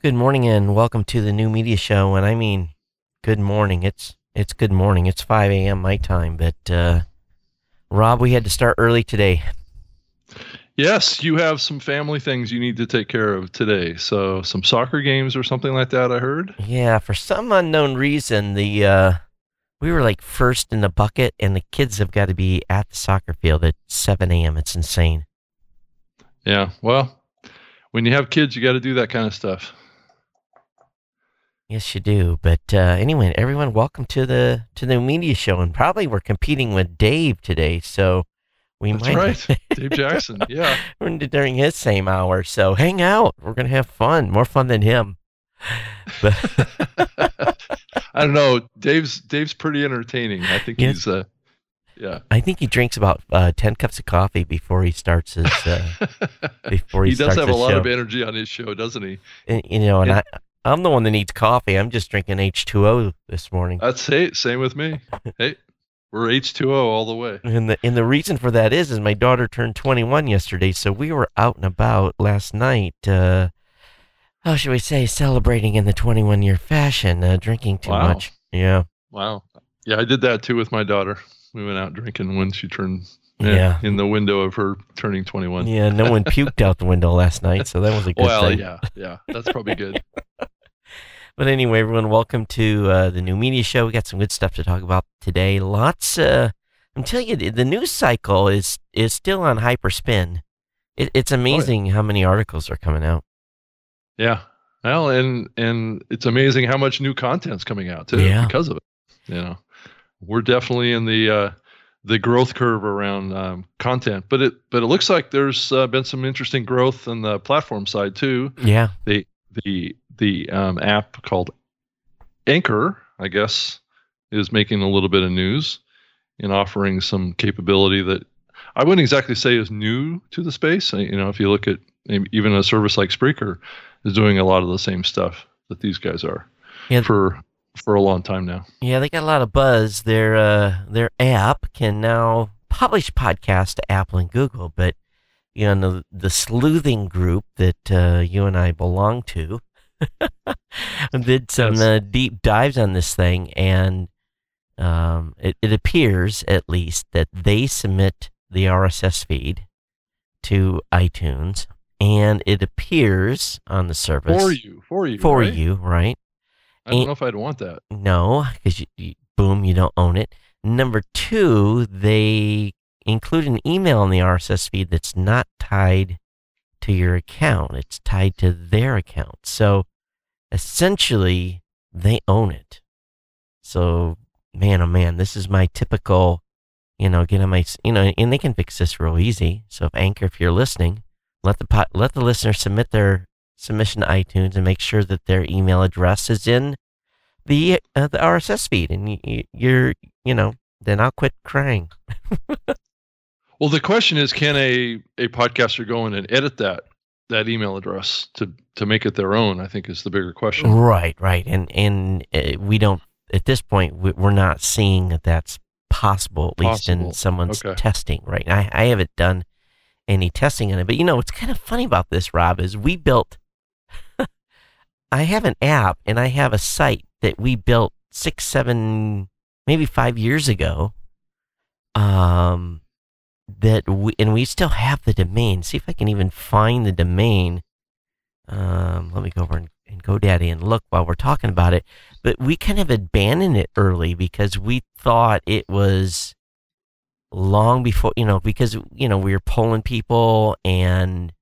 Good morning and welcome to the new media show. And I mean, good morning. It's it's good morning. It's 5 a.m. my time. But uh, Rob, we had to start early today. Yes, you have some family things you need to take care of today. So some soccer games or something like that. I heard. Yeah, for some unknown reason, the uh, we were like first in the bucket, and the kids have got to be at the soccer field at 7 a.m. It's insane. Yeah. Well, when you have kids, you got to do that kind of stuff. Yes, you do. But uh, anyway, everyone, welcome to the to the media show, and probably we're competing with Dave today, so we That's might right, Dave Jackson. Yeah. we're during his same hour. So hang out. We're gonna have fun, more fun than him. But I don't know. Dave's Dave's pretty entertaining. I think Yes. he's uh yeah. I think he drinks about uh, ten cups of coffee before he starts his. Uh, before he he does have a lot show. of energy on his show, doesn't he? and, you know, and Yeah. I, I'm the one that needs coffee. I'm just drinking H2O this morning. That's it. Same with me. Hey, we're H2O all the way. And the and the reason for that is is my daughter turned 21 yesterday, so we were out and about last night. Uh, how should we say, celebrating in the 21 year fashion, uh, drinking too Wow. much. Yeah, Wow. Yeah, I did that too with my daughter. We went out drinking when she turned Yeah. in the window of her turning 21. yeah. No one puked out the window last night, so that was a good Well, thing. Well, yeah, yeah, that's probably good. But anyway, everyone, welcome to uh, the new media show. We got some good stuff to talk about today. Lots. Uh, I'm telling you, the the news cycle is is still on hyperspin. It, it's amazing how many articles are coming out. Yeah. Well, and and it's amazing how much new content's coming out too Yeah. because of it. You know, we're definitely in the uh, the growth curve around um, content, but it but it looks like there's uh, been some interesting growth on the platform side too. Yeah. the the the um, app called Anchor, I guess, is making a little bit of news in offering some capability that I wouldn't exactly say is new to the space. You know, if you look at even a service like Spreaker is doing a lot of the same stuff that these guys are Yeah. for for a long time now. Yeah, they got a lot of buzz. Their uh, their app can now publish podcasts to Apple and Google, but you know the, the sleuthing group that uh, you and I belong to did some uh, deep dives on this thing, and um, it, it appears at least that they submit the RSS feed to iTunes, and it appears on the service For you, for you, for right? you, right? I don't And- know if I'd want that. No, because you, you, boom, you don't own it. Number two, they include an email in the RSS feed that's not tied to your account. It's tied to their account. So essentially, they own it. So, man, oh man, this is my typical, you know, get on my, you know, and they can fix this real easy. So, if Anchor, if you're listening, let the po- let the listener submit their submission to iTunes and make sure that their email address is in the uh, the RSS feed, and you, you're you know then I'll quit crying. Well, the question is, can a a podcaster go in and edit that that email address to to make it their own? I think is the bigger question. Right, right, and and uh, we don't at this point we- we're not seeing that that's possible at least in someone's Okay. testing. Right, I I haven't done any testing on it, but you know what's kind of funny about this, Rob, is we built. I have an app and I have a site that we built six, seven, maybe five years ago. Um, that we and we still have the domain. See if I can even find the domain. Um, let me go over and, and GoDaddy and look while we're talking about it. But we kind of abandoned it early because we thought it was long before you know because you know we were polling people and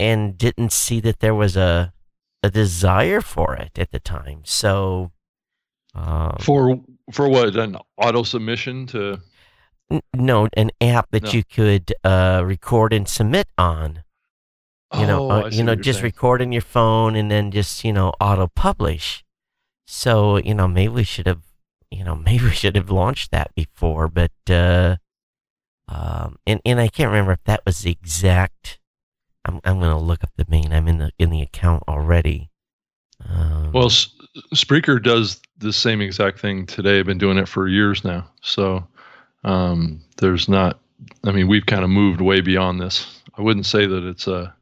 and didn't see that there was a a desire for it at the time. So um, For for what an auto submission to no, an app that No. you could uh, record and submit on. You know, Oh, uh, I see you know, just saying. record on your phone and then just you know auto publish. So you know, maybe we should have, you know, maybe we should have launched that before. But uh, um, and and I can't remember if that was the exact. I'm I'm gonna look up the main. I'm in the in the account already. Um, Well, S- Spreaker does the same exact thing today. I've been doing it for years now. So um, there's not. I mean, we've kind of moved way beyond this. I wouldn't say that it's a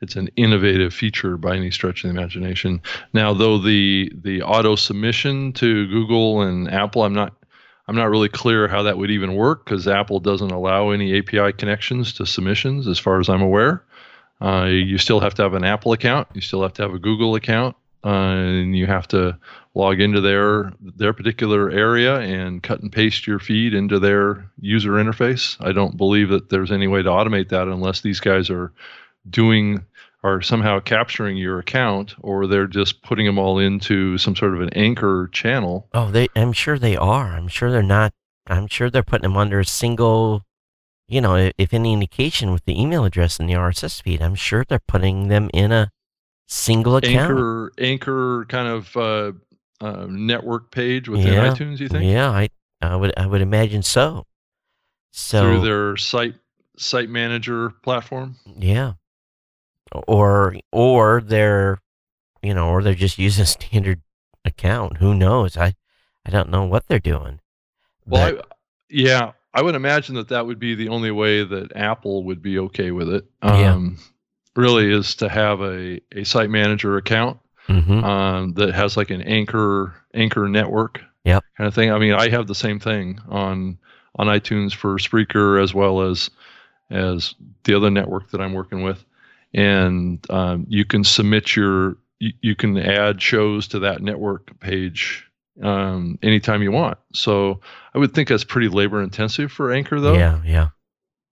it's an innovative feature by any stretch of the imagination. Now, though the the auto submission to Google and Apple, I'm not I'm not really clear how that would even work because Apple doesn't allow any API connections to submissions, as far as I'm aware. Uh, you still have to have an Apple account. You still have to have a Google account, and you have to log into their their particular area and cut and paste your feed into their user interface. I don't believe that there's any way to automate that unless these guys are doing are somehow capturing your account or they're just putting them all into some sort of an anchor channel. Oh, they I'm sure they are. I'm sure they're not I'm sure they're putting them under a single you know, if any indication with the email address and the RSS feed, I'm sure they're putting them in a single account. Anchor anchor kind of uh, uh, network page within Yeah. iTunes, you think? Yeah, I I would I would imagine so. So Through their site site manager platform. Yeah. Or or they're you know, or they're just using standard account. Who knows? I I don't know what they're doing. Well, But- I, yeah, I would imagine that that would be the only way that Apple would be okay with it. Yeah. Really, is to have a, a site manager account Mhm. um, that has like an anchor anchor network Yep. kind of thing. I mean, I have the same thing on on iTunes for Spreaker as well as as the other network that I'm working with, and um, you can submit your you, you can add shows to that network page um, anytime you want. So I would think that's pretty labor intensive for Anchor, though. yeah, yeah.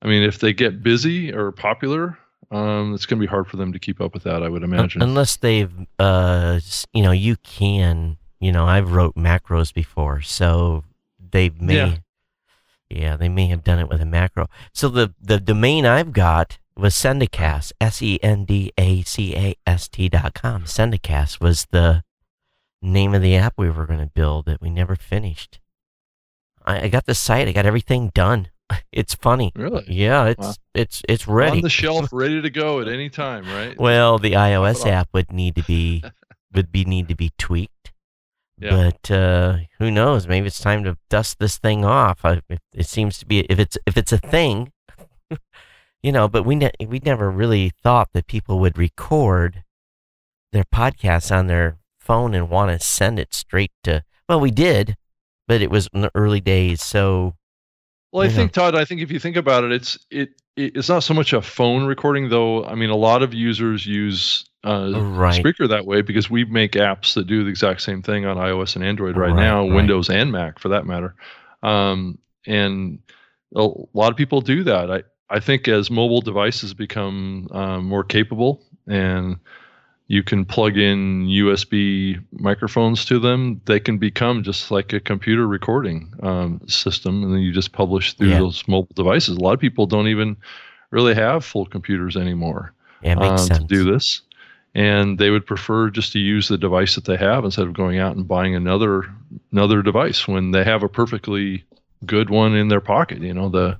I mean, if they get busy or popular, um, it's going to be hard for them to keep up with that. I would imagine. unless they've uh you know, you can, you know, I've wrote macros before, so they may Yeah. yeah, they may have done it with a macro. So the the domain I've got was Sendacast, S E N D A C A S T dot com. Sendacast was the name of the app we were going to build that we never finished. I, I got the site, I got everything done. It's funny. really, Yeah, it's Wow. it's it's ready. on the shelf, ready to go at any time, right? Well, the iOS app would need to be would be need to be tweaked. Yeah. But uh, who knows? Maybe it's time to dust this thing off. I, it, it seems to be if it's if it's a thing, you know. But we ne- we never really thought that people would record their podcasts on their phone and want to send it straight to. Well, we did, but it was in the early days. So Well, I Yeah. think Todd. I think if you think about it, it's it, it it's not so much a phone recording, though. I mean, a lot of users use uh, Right. Spreaker that way because we make apps that do the exact same thing on iOS and Android right, Right, now, right. Windows and Mac for that matter. Um, and a lot of people do that. I I think as mobile devices become um, more capable and you can plug in USB microphones to them. They can become just like a computer recording um, system, and then you just publish through Yeah. those mobile devices. A lot of people don't even really have full computers anymore yeah, it makes sense. to do this, and they would prefer just to use the device that they have instead of going out and buying another another device when they have a perfectly good one in their pocket. You know the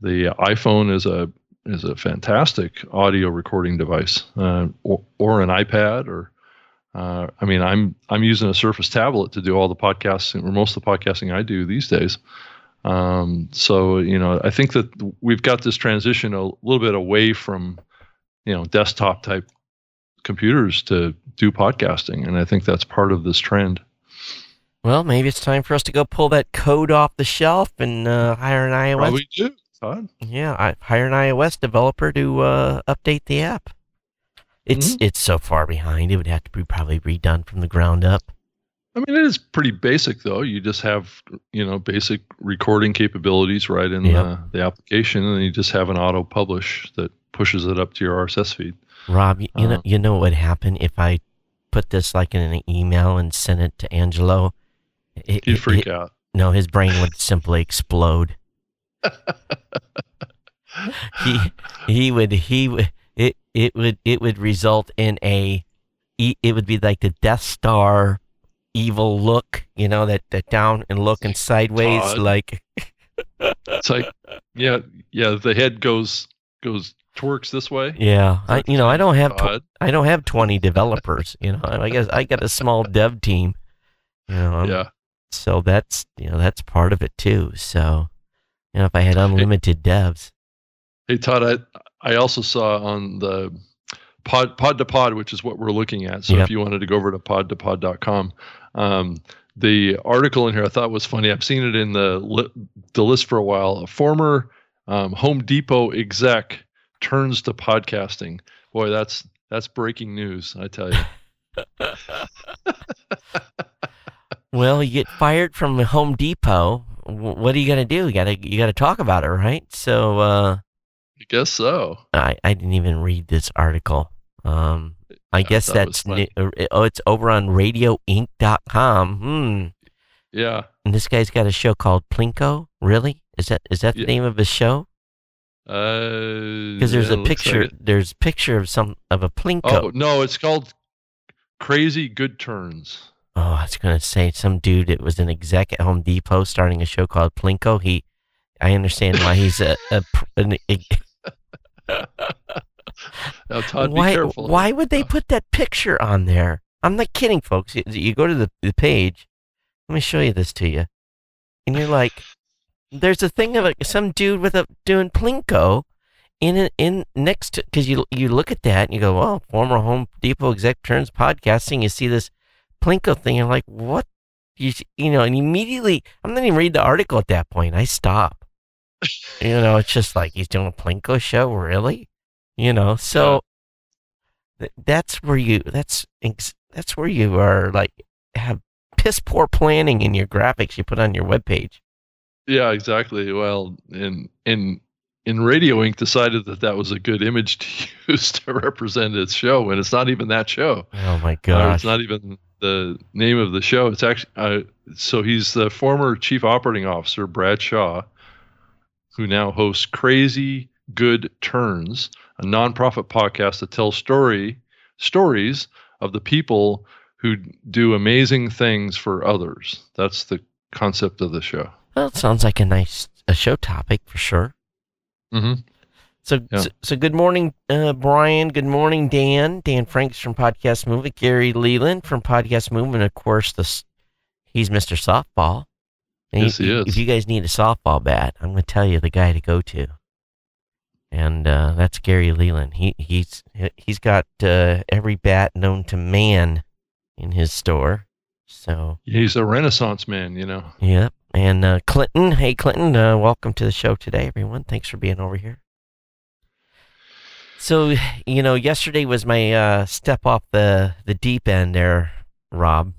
the iPhone is a is a fantastic audio recording device, uh, or, or an iPad, or uh, I mean, I'm I'm using a Surface tablet to do all the podcasting, or most of the podcasting I do these days. Um, so you know, I think that we've got this transition a little bit away from you know desktop type computers to do podcasting, and I think that's part of this trend. Well, maybe it's time for us to go pull that code off the shelf and uh, hire an iOS Probably do, Todd. Yeah, I hire an iOS developer to uh, update the app. It's Mm-hmm. it's so far behind; it would have to be probably redone from the ground up. I mean, it is pretty basic, though. You just have, you know, basic recording capabilities right in Yeah. the, the application, and you just have an auto publish that pushes it up to your RSS feed. Rob, you, you know Uh-huh. you know what would happen if I put this like in an email and sent it to Angelo? It- You'd freak it- out. No, his brain would simply explode. He he would he would it it would it would result in a it would be like the Death Star evil look, you know, that that down and looking sideways Todd. like It's like, yeah, yeah, the head goes goes twerks this way. yeah. I you know, I don't have tw-. I don't have 20 developers, you know. I guess I got a small dev team. You know, yeah, so that's, you know, that's part of it too. So, you know, if I had unlimited devs. Hey Todd, I I also saw on the pod pod to pod, which is what we're looking at. So Yep. if you wanted to go over to podtopod.com, um, the article in here I thought was funny. I've seen it in the li- the list for a while. A former um, Home Depot exec turns to podcasting. Boy, that's that's breaking news. I tell you. Well, you get fired from Home Depot. Wh- What are you gonna do? You gotta you gotta talk about it, right? So uh, I guess so. I I didn't even read this article. Um, I I guess that's new, uh, oh, it's over on RadioInk.com. Hmm. Yeah. And this guy's got a show called Plinko. Really? Is that is that the Yeah. name of his show? Because Because there's a picture. there's a picture of some of a Plinko. Oh no, it's called Crazy Good Turns. Oh, I was gonna say some dude that was an exec at Home Depot starting a show called Plinko. He, I understand why he's a, a an, Now, Todd, why careful. why would they uh. put that picture on there? I'm not kidding, folks. You, you go to the, the page. Let me show you this to you, and you're like, there's a thing of a, some dude with a doing Plinko. In in next to because you you look at that and you go well former Home Depot exec turns podcasting you see this Plinko thing I'm like what you you know and immediately I'm not even read the article at that point I stop you know it's just like he's doing a Plinko show really you know so th- that's where you that's ex- that's where you are like have piss poor planning in your graphics you put on your webpage Yeah, exactly. Well, in in in Radio Ink. decided that that was a good image to use to represent its show, and it's not even that show. oh my Uh, it's not even the name of the show. It's actually uh, so he's the former chief operating officer Brad Shaw, who now hosts Crazy Good Turns, a nonprofit podcast that tells story stories of the people who do amazing things for others. That's the concept of the show. well it sounds like a nice a show topic for sure Mm-hmm. So, Yeah. so, so good morning, uh, Brian. Good morning, Dan. Dan Franks from Podcast Movement. Gary Leland from Podcast Movement. Of course, the s- he's Mr. Softball. And Yes, if, he you- is. If you guys need a softball bat, I'm going to tell you the guy to go to. And uh, that's Gary Leland. He he's he's got uh, every bat known to man in his store. So He's a Renaissance man, you know. Yep. And uh, Clinton, hey Clinton, uh, welcome to the show today, everyone. Thanks for being over here. So, you know, yesterday was my uh, step off the the deep end there, Rob.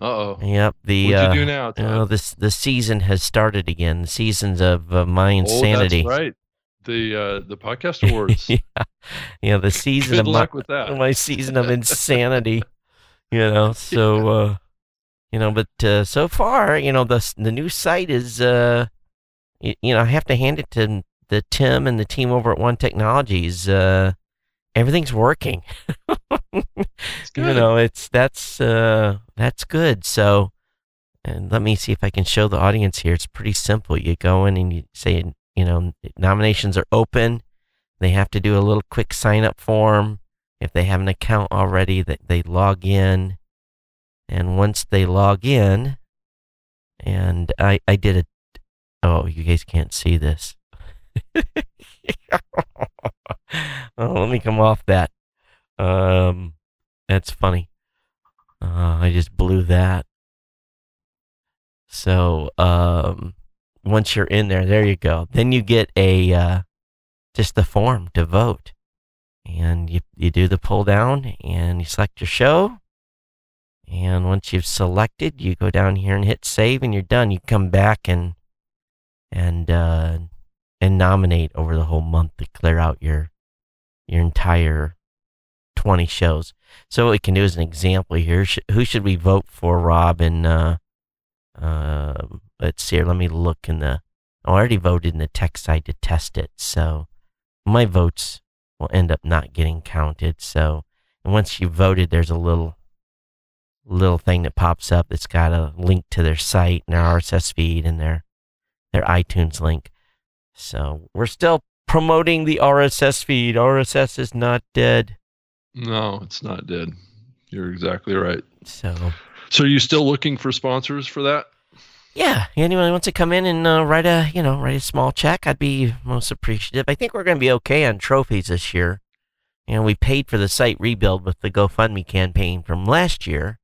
Uh oh. Yep. The What'd uh, you do now, Todd? you know, this the season has started again. The seasons of uh, my insanity. Oh, that's right. The uh, the podcast awards. yeah. Yeah. The season Good of my, with that. my season of insanity. You know, so uh you know, but uh, so far, you know, the the new site is uh y- you know, I have to hand it to the Tim and the team over at One Technologies. Uh everything's working. You know, it's that's uh that's good. So and let me see if I can show the audience here. It's pretty simple. You go in and you say, you know, nominations are open. They have to do a little quick sign up form. If they have an account already, that they log in. And once they log in, and I, I did a, oh, you guys can't see this. oh, let me come off that. Um, that's funny. Uh, I just blew that. So, um, once you're in there, there you go. Then you get a, uh, just the form to vote. And you, you do the pull down and you select your show. And once you've selected, you go down here and hit save and you're done. You come back and, and, uh, and nominate over the whole month to clear out your, your entire 20 shows. So what we can do as an example here, sh- who should we vote for, Rob? And, uh, uh, let's see here. Let me look in the, I already voted in the tech side to test it. So my votes will end up not getting counted. So and once you voted, there's a little, little thing that pops up that's got a link to their site and their RSS feed and their, their iTunes link. So we're still promoting the RSS feed. RSS is not dead. No, it's not dead. You're exactly right. So So are you still looking for sponsors for that? yeah, anyone who wants to come in and uh, write a you know write a small check, I'd be most appreciative. I think we're going to be okay on trophies this year. you know, we paid for the site rebuild with the GoFundMe campaign from last year.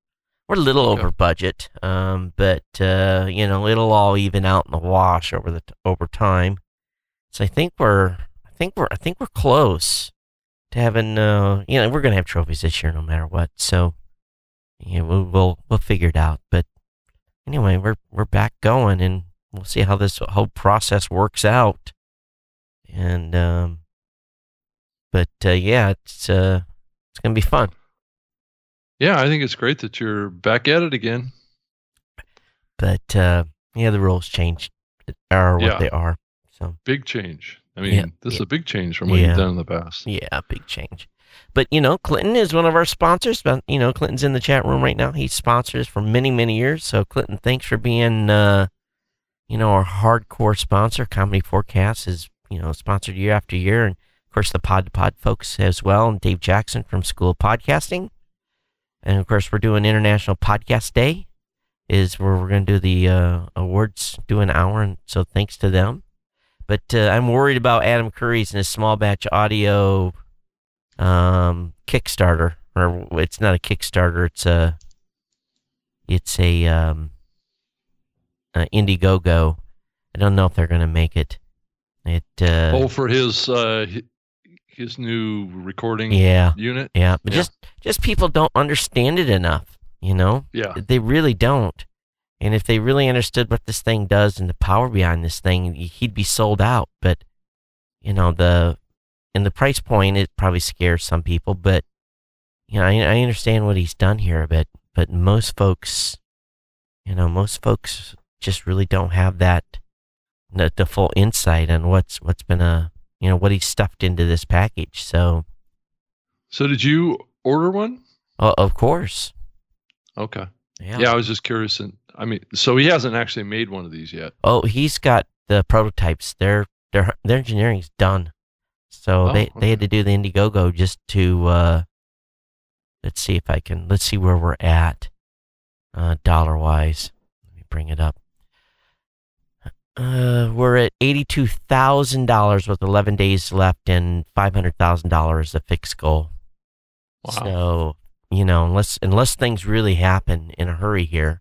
We're a little Okay. over budget, um, but uh, you know, it'll all even out in the wash over the over time. So I think we're, I think we're, I think we're close to having. Uh, you know, we're gonna have trophies this year no matter what. So, yeah, we'll we'll, we'll figure it out. But anyway, we're we're back going, and we'll see how this whole process works out. And um, but uh, yeah, it's uh, it's gonna be fun. Yeah, I think it's great that you're back at it again. But uh, yeah, the rules changed are what Yeah. they are. So Big change. I mean, Yeah, this is a big change from what Yeah. you've done in the past. yeah, big change. But you know, Clinton is one of our sponsors. But you know, Clinton's in the chat room right now. He's sponsored us for many, many years. So Clinton, thanks for being uh, you know, our hardcore sponsor. Comedy Forecast is you know sponsored year after year, and of course the Pod to Pod folks as well, and Dave Jackson from School of Podcasting. And of course, we're doing International Podcast Day, is where we're going to do the uh, awards, do an hour, and so thanks to them. But uh, I'm worried about Adam Curry's and his small batch audio um, Kickstarter, or it's not a Kickstarter, it's a it's a um, uh, Indiegogo. I don't know if they're going to make it. It uh, oh, for his uh, his new recording yeah, unit. yeah, but Yeah. just just people don't understand it enough, you know. Yeah, They really don't. And if they really understood what this thing does and the power behind this thing, he'd be sold out. But you know the and the price point it probably scares some people, but you know I, I understand what he's done here. But but most folks, you know, most folks just really don't have that the, the full insight on what's what's been a you know what he's stuffed into this package. So So did you order one? oh, of course, Okay. yeah. Yeah, I was just curious. And I mean, so he hasn't actually made one of these yet. Oh, he's got the prototypes. Their their their engineering's done. So Oh, they they had to do the Indiegogo just to uh let's see if I can let's see where we're at uh dollar wise. Let me bring it up. Uh we're at eighty two thousand dollars with eleven days left and five hundred thousand dollars a fixed goal. Wow. So, you know, unless unless things really happen in a hurry here.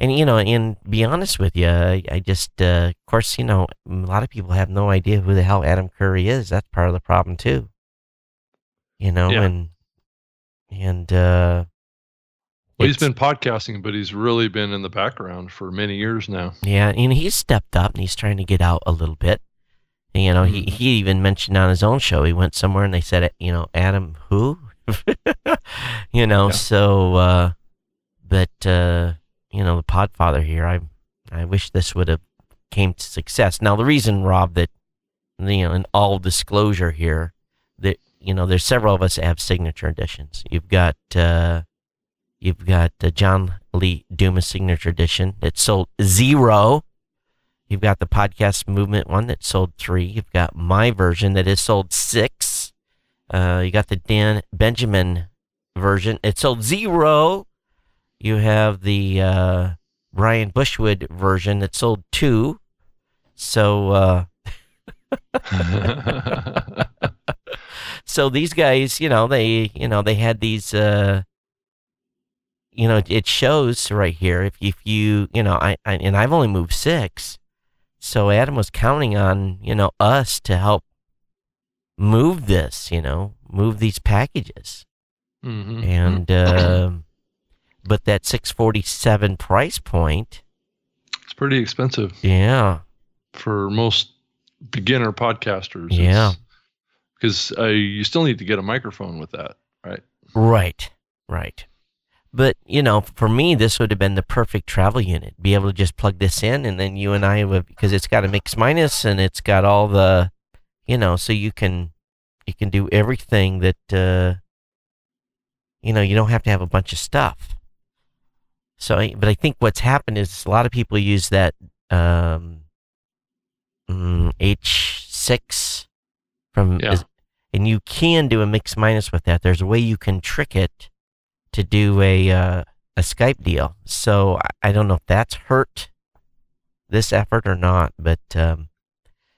And you know, and be honest with you, I, I just uh, of course, you know, a lot of people have no idea who the hell Adam Curry is. That's part of the problem too. You know, Yeah. and and uh Well, he's been podcasting, but he's really been in the background for many years now. Yeah, and he's stepped up and he's trying to get out a little bit. And, you know, he, Mhm. he even mentioned on his own show, he went somewhere and they said, you know, Adam, who? you know, Yeah. so, uh, but, uh, you know, the podfather here, I, I wish this would have came to success. Now, the reason, Rob, that, you know, in all disclosure here, that, you know, there's several of us that have signature editions. You've got, uh, You've got the John Lee Dumas signature edition that sold zero. You've got the podcast movement one that sold three. You've got my version that has sold six. Uh, you got the Dan Benjamin version. It sold zero. You have the uh, Brian Brushwood version that sold two. So, uh, so these guys, you know, they, you know, they had these, uh, you know, it shows right here. If if you, you know, I, I and I've only moved six, so Adam was counting on you know us to help move this, you know, move these packages, Mhm. and um but that six forty seven price point, it's pretty expensive yeah, for most beginner podcasters. Yeah. Because uh, you still need to get a microphone with that, right? right, right. But you know, for me, this would have been the perfect travel unit. Be able to just plug this in, and then you and I would, because it's got a mix minus, and it's got all the, you know, so you can, you can do everything that, uh, you know, you don't have to have a bunch of stuff. So, I- but I think what's happened is a lot of people use that um, mm, H6 from, Yeah. and you can do a mix minus with that. There's a way you can trick it to do a uh, a Skype deal. So I, I don't know if that's hurt this effort or not, but um,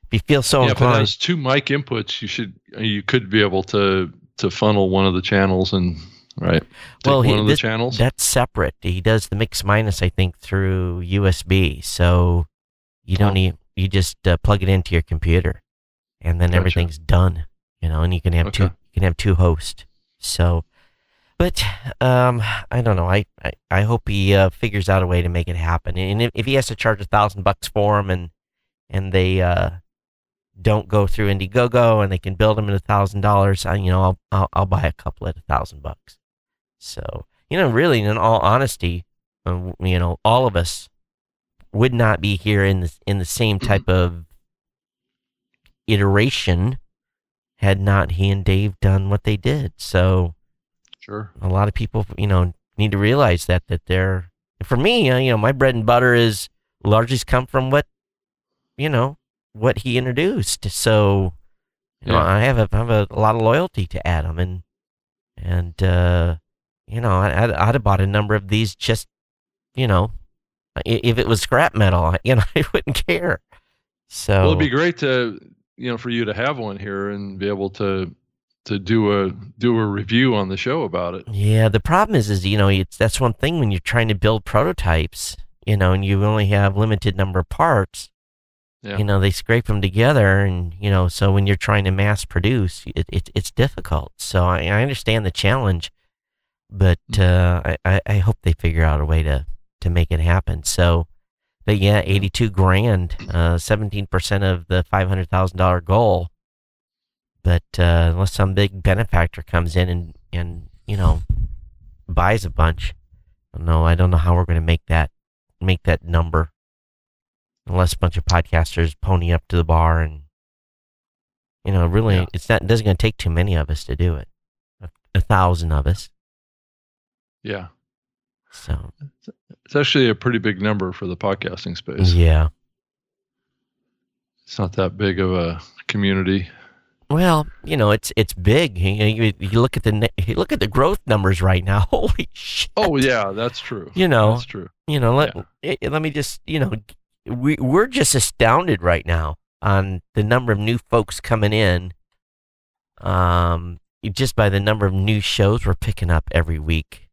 if you feel so yeah, if it inclined, has two mic inputs, you should you could be able to to funnel one of the channels and right. Well, he- of the this- channels. That's separate. He does the mix minus, I think, through USB. So you don't Oh. need you just uh, plug it into your computer, and then Gotcha. everything's done. You know, and you can have two you can have two hosts. So, but um, I don't know. I I, I hope he uh, figures out a way to make it happen. And if, if he has to charge a thousand bucks for them, and and they uh, don't go through Indiegogo, and they can build them at a thousand dollars, I you know I'll, I'll I'll buy a couple at a thousand bucks. So you know, really, in all honesty, uh, you know, all of us would not be here in the in the same type of iteration had not he and Dave done what they did. So sure. a lot of people, you know, need to realize that that they're for me, uh, you know, my bread and butter is largely come from what you know what he introduced. So you know, I have a I have a, lot of loyalty to Adam, and and uh, you know, I, I'd, I'd have bought a number of these just you know, if it was scrap metal, you know, I wouldn't care. So Well, it'd be great to you know for you to have one here and be able to to do a do a review on the show about it. Yeah, the problem is, is you know, it's that's one thing when you're trying to build prototypes, you know, and you only have limited number of parts. Yeah. You know, they scrape them together, and you know, so when you're trying to mass produce, it, it it's difficult. So I, I understand the challenge, but uh, I, I hope they figure out a way to to make it happen. So, but yeah, eighty two grand, uh, seventeen percent of the five hundred thousand dollar goal. But uh, unless some big benefactor comes in and and you know buys a bunch, no, I don't know how we're going to make that make that number. Unless a bunch of podcasters pony up to the bar and you know, really, Yeah. it's not. It doesn't going to take too many of us to do it. A, a thousand of us. Yeah. So It's actually a pretty big number for the podcasting space. yeah. It's not that big of a community. Well, you know, it's it's big. You, you, look at the you look at the growth numbers right now. Holy shit! Oh yeah, that's true. You know, That's true. you know. Let Yeah. eh, let me just you know, we we're just astounded right now on the number of new folks coming in. Um, just by the number of new shows we're picking up every week.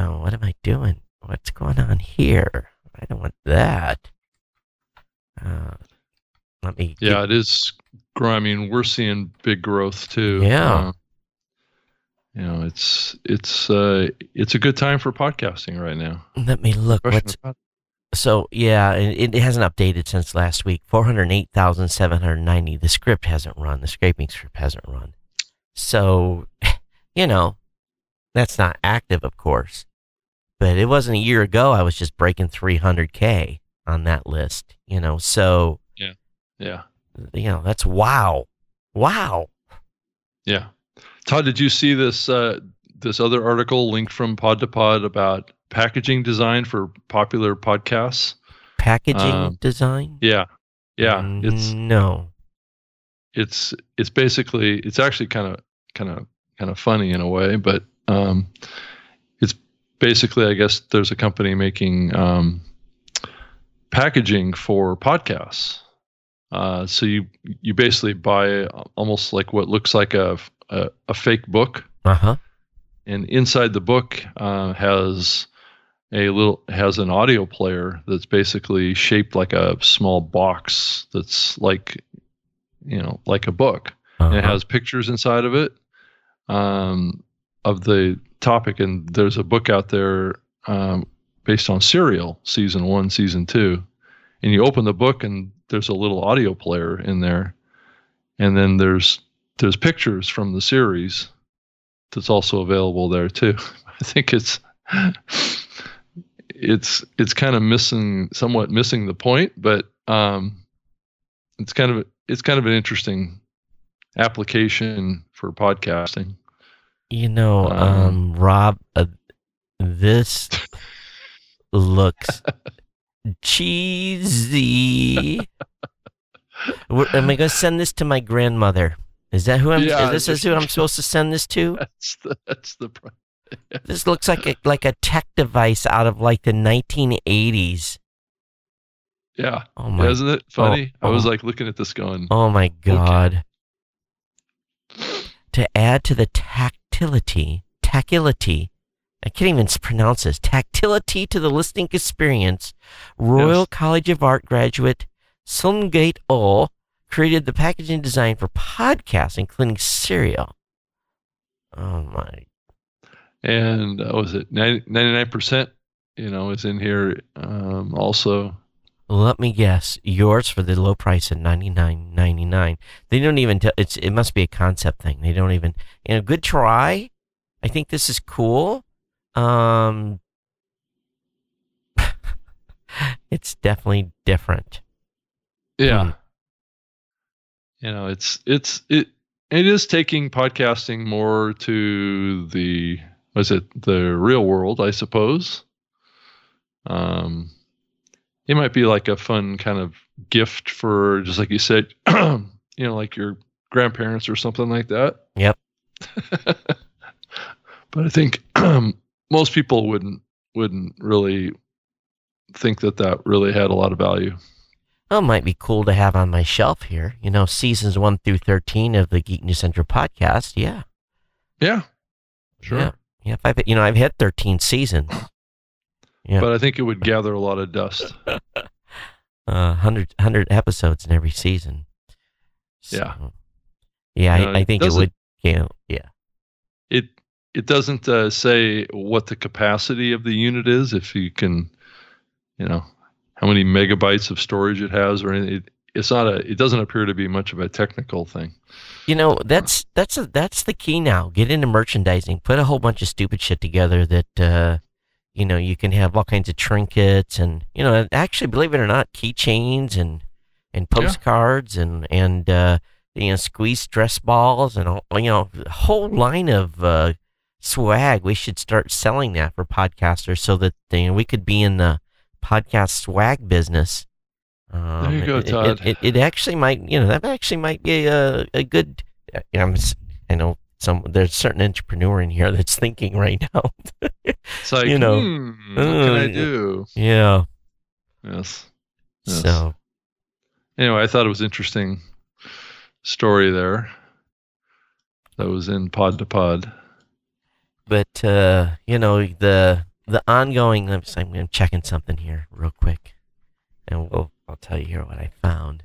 Oh, what am I doing? What's going on here? I don't want that. Uh, let me. get- Yeah, it is growing. I mean, we're seeing big growth too. Yeah. Uh, you know, it's it's uh it's a good time for podcasting right now. let me look. What's So yeah, it, it hasn't updated since last week. Four hundred eight thousand seven hundred ninety. The script hasn't run. The scraping script hasn't run. So, you know, that's not active, of course. But it wasn't a year ago. I was just breaking three hundred k on that list. You know, so yeah, yeah, you know that's wow, wow. yeah. Todd, did you see this uh this other article linked from Pod to Pod about packaging design for popular podcasts? Packaging Um, design. Yeah, yeah. It's no. it's it's basically it's actually kind of kind of kind of funny in a way, but um, basically I guess there's a company making um, packaging for podcasts. Uh, so you you basically buy almost like what looks like a a, a fake book, Uh huh. and inside the book uh, has a little has an audio player that's basically shaped like a small box that's like you know like a book and it Uh-huh. has pictures inside of it um, of the topic. And there's a book out there um, based on Serial season one, season two. And you open the book, and there's a little audio player in there, and then there's there's pictures from the series that's also available there too. I think it's it's it's kind of missing somewhat missing the point, but um, it's kind of it's kind of an interesting application for podcasting. You know, Um, um, Rob, uh, this looks cheesy. Am I going to send this to my grandmother? Is that who I'm? Yeah, is this is who I'm supposed to send this to? That's the that's the This looks like a like a tech device out of like the 1980s. yeah. Oh my! Isn't it funny? oh, I was oh. like looking at this going, Oh my God! to add to the tactility, tactility. I can't even pronounce this. Tactility to the listening experience. Royal Yes. College of Art graduate Sungate Oh created the packaging design for podcasts, including Serial. Oh my! And uh, was it 99%? You know, is in here um, also. Let me guess. Yours for the low price of ninety nine ninety nine. They don't even. Tell, it's. It must be a concept thing. They don't even. You know, good try. I think this is cool. Um, it's definitely different. Yeah. Hmm. You know, it's it's it it is taking podcasting more to the was it the real world, I suppose. Um it might be like a fun kind of gift for just like you said, you know, like your grandparents or something like that. Yep. but I think most people wouldn't wouldn't really think that that really had a lot of value. Well, it might be cool to have on my shelf here. You know, seasons one through thirteen of the Geek News Central podcast. Yeah. Yeah. Sure. Yeah. Yeah. If I've, you know, I've had thirteen seasons. Yeah. But I think it would gather a lot of dust. uh, 100, 100 episodes in every season. Yeah. Yeah, You know, I, I think it doesn't- would. You know, yeah. it it doesn't uh, say what the capacity of the unit is if you can you know how many megabytes of storage it has or anything it, it's not a it doesn't appear to be much of a technical thing You know, that's that's a, that's the key now. Get into merchandising. Put a whole bunch of stupid shit together that uh, you know you can have all kinds of trinkets and you know actually believe it or not, keychains and and Yeah. postcards and and uh, you know squeeze stress balls and all, you know a whole line of uh, swag. We should start selling that for podcasters so that you know, we could be in the podcast swag business. Um, There you go, it- it- Todd. It, it, actually might, you know, that actually might be a, a good. I'm, s- I know some. There's a certain entrepreneur in here that's thinking right now. it's like You know, hmm, what can i uh, do yeah. yes Yes. So anyway i thought it was interesting story there that was in pod to pod but uh, you know the the ongoing. I'm, I'm checking something here real quick, and we'll I'll tell you here what I found.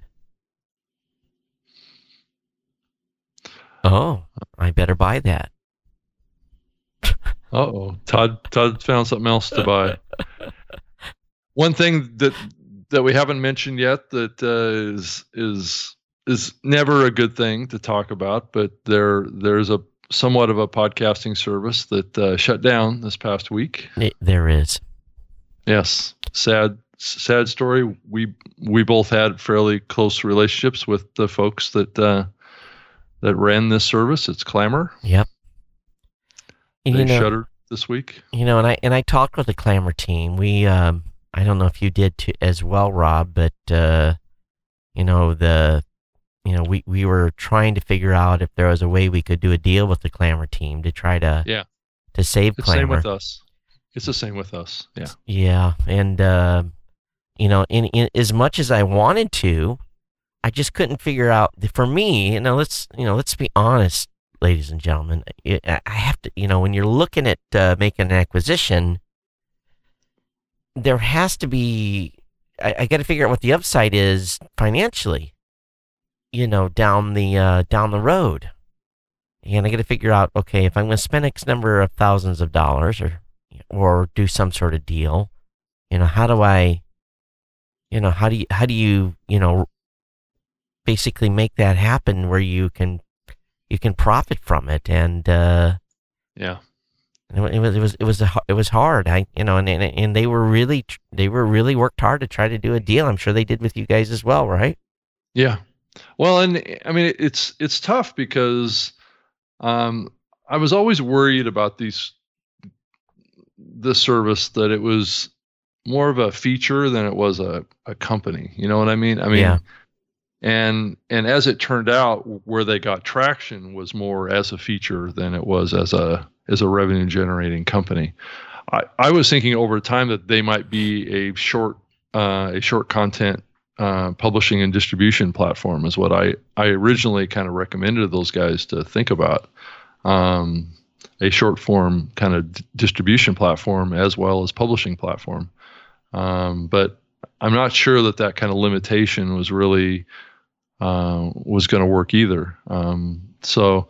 Oh, I better buy that. Uh-oh. Todd Todd found something else to buy. One thing that that we haven't mentioned yet that uh, is is is never a good thing to talk about, but there there's a somewhat of a podcasting service that uh, shut down this past week. It, there is. Yes, sad sad story. We we both had fairly close relationships with the folks that uh, that ran this service. It's Clammr. Yep. And, They you know, shuttered this week. You know, and I and I talked with the Clammr team. We, um, I don't know if you did too, as well, Rob, but uh, you know the, you know, we we were trying to figure out if there was a way we could do a deal with the Clammr team to try to, Yeah. to save It's the same Clammr. with us. It's the same with us. Yeah. Yeah, and uh, you know, in, in as much as I wanted to, I just couldn't figure out. For me, you know, let's you know, let's be honest, ladies and gentlemen. I I have to, you know, when you're looking at uh, making an acquisition, there has to be. I, I got to figure out what the upside is financially. You know, down the uh, down the road, and I got to figure out. Okay, if I'm going to spend X number of thousands of dollars, or or do some sort of deal, you know, how do I, you know, how do you how do you you know, basically make that happen where you can you can profit from it and. uh Yeah. it was it was it was it was hard. I you know and, and and they were really they were really worked hard to try to do a deal. I'm sure they did with you guys as well, right? Yeah. Well, and I mean, it's it's tough because um, I was always worried about these this service that it was more of a feature than it was a, a company. You know what I mean? I mean, Yeah. And and as it turned out, where they got traction was more as a feature than it was as a as a revenue generating company. I, I was thinking over time that they might be a short uh, a short content uh, publishing and distribution platform is what I, I originally kind of recommended those guys to think about. Um, a short form kind of d- distribution platform as well as publishing platform. Um, but I'm not sure that that kind of limitation was really uh, was going to work either. Um, so,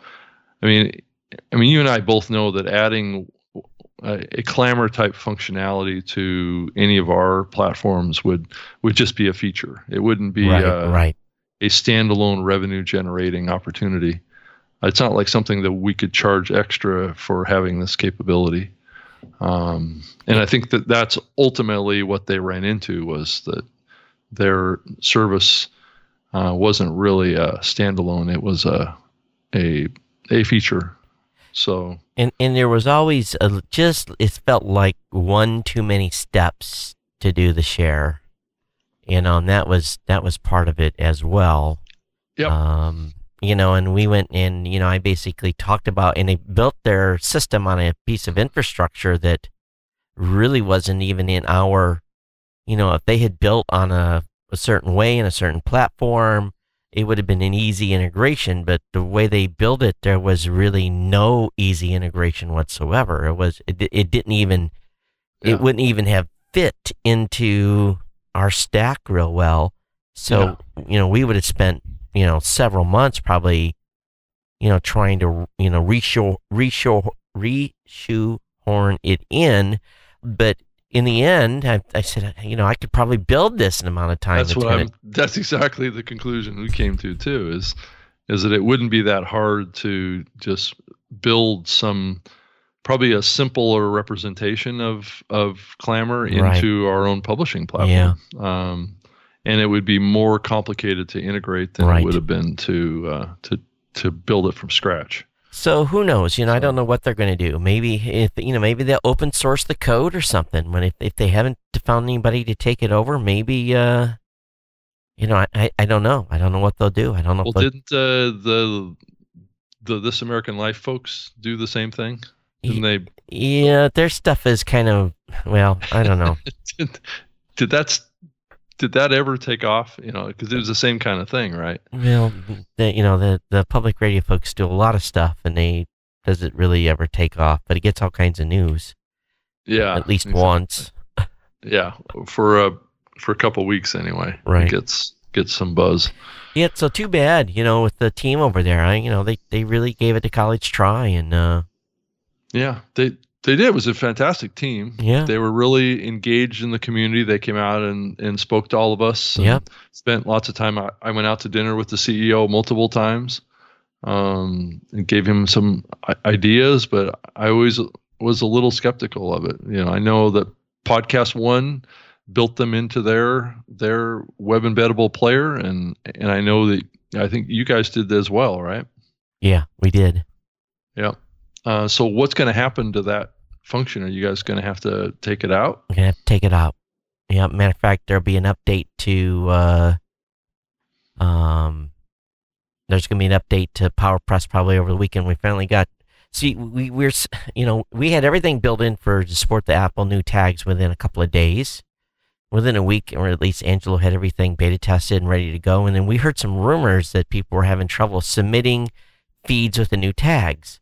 I mean, I mean, you and I both know that adding a, a Clammr type functionality to any of our platforms would would just be a feature. It wouldn't be right, uh, right. a standalone revenue generating opportunity. It's not like something that we could charge extra for having this capability. Um, and I think that that's ultimately what they ran into was that their service uh, wasn't really a standalone; it was a a a feature. So And and there was always a, just it felt like one too many steps to do the share, you know, and that was that was part of it as well. Yep. Um, you know, and we went and you know I basically talked about and they built their system on a piece of infrastructure that really wasn't even in our, you know, if they had built on a a certain way in a certain platform, it would have been an easy integration, but the way they built it, there was really no easy integration whatsoever. It was, it, it didn't even, Yeah. it wouldn't even have fit into our stack real well. So, you know, we would have spent, you know, several months probably, you know, trying to, you know, reshow, reshow, reshoehorn it in. But in the end, I, I said, you know, I could probably build this in an amount of time. that's what gonna- I'm. That's exactly the conclusion we came to too. Is is that it wouldn't be that hard to just build some probably a simpler representation of of Clammr Right. into our own publishing platform. Um, and it would be more complicated to integrate than Right. it would have been to uh, to to build it from scratch. So who knows? You know, I don't know what they're going to do. Maybe if you know, maybe they'll open source the code or something. When if, if they haven't found anybody to take it over, maybe uh, you know, I, I, I don't know. I don't know what they'll do. I don't know. Well, didn't uh, the the This American Life folks do the same thing? Didn't they? yeah, their stuff is kind of well. I don't know. Did, did that did that ever take off? You know, because it was the same kind of thing, right? well, the, you know, the the public radio folks do a lot of stuff, and they does it really ever take off? But it gets all kinds of news Yeah, at least exactly. once. Yeah, for a for a couple weeks anyway. Right. It gets gets some buzz. Yeah, so too bad, you know, with the team over there. I, you know, they they really gave it a college try, and uh, Yeah, they they did. It was a fantastic team. yeah, They were really engaged in the community. They came out and, and spoke to all of us. Yep. Spent lots of time. I, I went out to dinner with the CEO multiple times, um, and gave him some ideas. But I always was a little skeptical of it. You know, I know that Podcast One built them into their their web embeddable player, and and I know that I think you guys did as well, right? yeah, we did. Yeah. Uh, so what's going to happen to that function? Are you guys going to have to take it out? We're gonna have to take it out. Yeah, matter of fact, there'll be an update to uh, um, there's gonna be an update to PowerPress probably over the weekend. We finally got. See, we we're you know we had everything built in for to support the Apple new tags within a couple of days, within a week, or at least Angelo had everything beta tested and ready to go. And then we heard some rumors that people were having trouble submitting feeds with the new tags.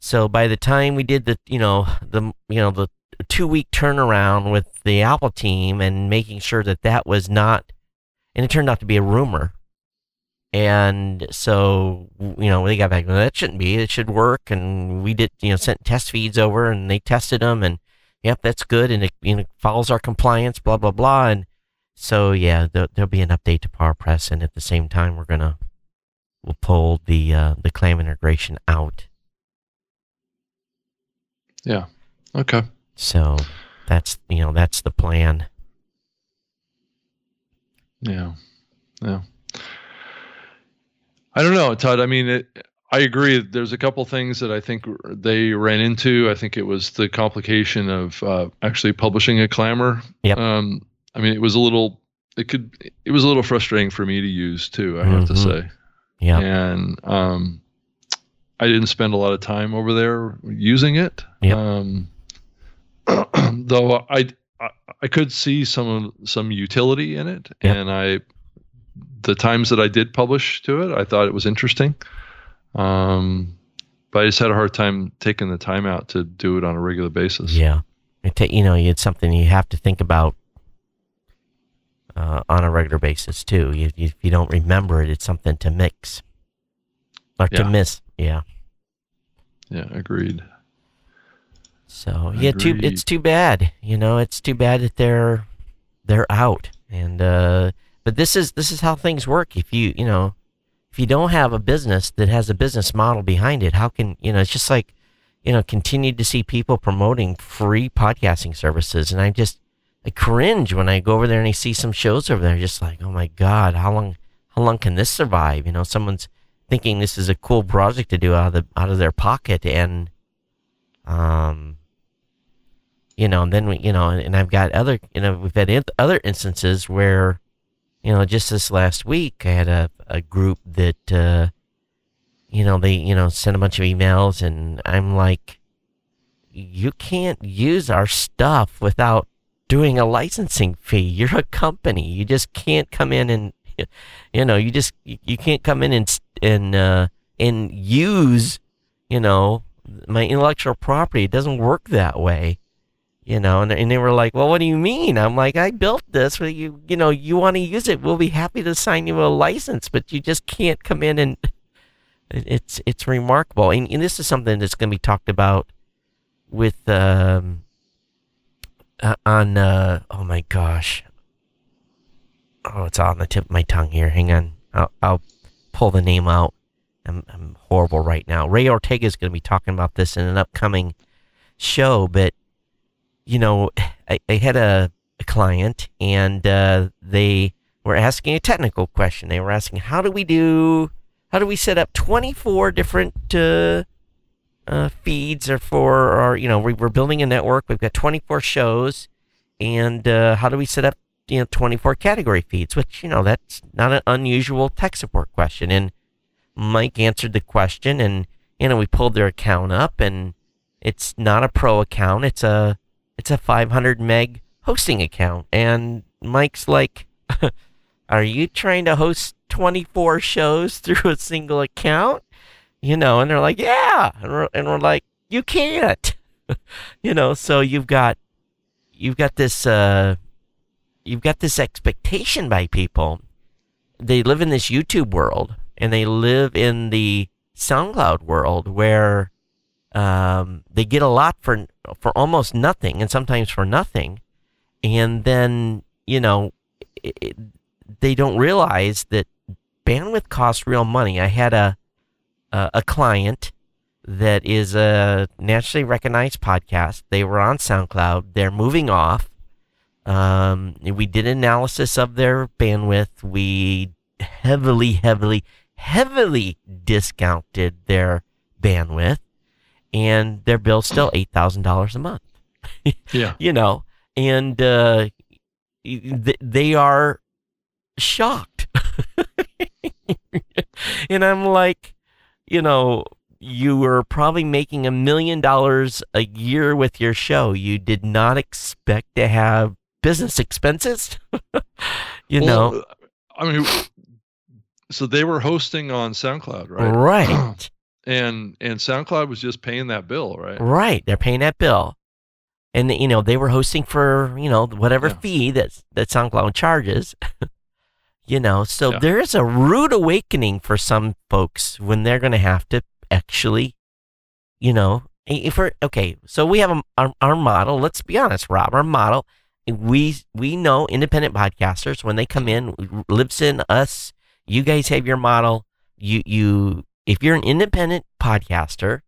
So by the time we did the you know the you know the two week turnaround with the Apple team and making sure that that was not, and it turned out to be a rumor. And so, you know, they got back, well, that shouldn't be, it should work. And we did, you know, sent test feeds over and they tested them and, yep, that's good. And it, you know, follows our compliance, blah, blah, blah. And so, yeah, there, there'll be an update to PowerPress. And at the same time, we're going to, we'll pull the, uh, the claim integration out. Yeah. Okay. So that's, you know, that's the plan. Yeah. Yeah. I don't know, Todd. I mean, it, I agree. There's a couple things that I think they ran into. I think it was the complication of uh, actually publishing a Clammr. Yep. Um, I mean, it was a little. It could. It was a little frustrating for me to use too. I have to Mhm. say. Yeah. and um, I didn't spend a lot of time over there using it. Yep. Um, though I, I I could see some some utility in it, Yep. and I the times that I did publish to it, I thought it was interesting. Um, but I just had a hard time taking the time out to do it on a regular basis. Yeah, ta- you know, it's something you have to think about uh, on a regular basis too. You, you, if you don't remember it, it's something to mix or to miss. Yeah. Yeah, agreed. So yeah, too it's too bad. You know, it's too bad that they're they're out. And uh but this is this is how things work. If you you know if you don't have a business that has a business model behind it, how can you know it's just like you know, continue to see people promoting free podcasting services and I just I cringe when I go over there and I see some shows over there just like, oh my God, how long how long can this survive? You know, someone's thinking this is a cool project to do out of the out of their pocket and um you know and then we you know and, and i've got other you know we've had in- other instances where you know just this last week i had a, a group that uh you know they you know sent a bunch of emails and i'm like you can't use our stuff without doing a licensing fee. You're a company. You just can't come in and you know you just you can't come in and and uh and use you know my intellectual property. It doesn't work that way you know and, and they were like well what do you mean? I'm like i built this well, you. You know you want to use it. We'll be happy to sign you a license but you just can't come in and it's it's remarkable. And, and this is something that's going to be talked about with um uh, on uh oh my gosh. Oh it's on the tip of my tongue here. Hang on. I'll, I'll pull the name out. I'm, I'm horrible right now. Ray ortega is going to be talking about this in an upcoming show but you know i, I had a, a client and uh, they were asking a technical question. They were asking how do we do how do we set up 24 different uh, uh, feeds or for or you know we, we're building a network. We've got 24 shows and uh, how do we set up you know 24 category feeds which you know that's not an unusual tech support question. And mike answered the question and you know we pulled their account up and it's not a pro account. It's a it's a 500 meg hosting account. And mike's like are you trying to host 24 shows through a single account? You know and they're like yeah. And we're, and we're like you can't. You know so you've got you've got this uh you've got this expectation by people. They live in this youtube world and they live in the soundcloud world where um, they get a lot for for almost nothing and sometimes for nothing. And then you know it, they don't realize that bandwidth costs real money. I had a a, a client that is a nationally recognized podcast. They were on soundcloud. They're moving off um, we did analysis of their bandwidth we heavily heavily heavily discounted their bandwidth and their bill's still $8000 a month Yeah. you know, and uh, th- they are shocked. and I'm like, you know, you were probably making a million dollars a year with your show. You did not expect to have business expenses. you know, I mean, so they were hosting on SoundCloud, right? right. And and SoundCloud was just paying that bill, right? Right. They're paying that bill. And you know, they were hosting for, you know, whatever Yeah. fee that that SoundCloud charges. you know, so Yeah. there is a rude awakening for some folks when they're going to have to actually, you know, if we're okay, so we have a, our, our model, let's be honest, Rob, our model, we we know independent podcasters when they come in, Libsyn, us, you guys have your model. You you if you're an independent podcaster,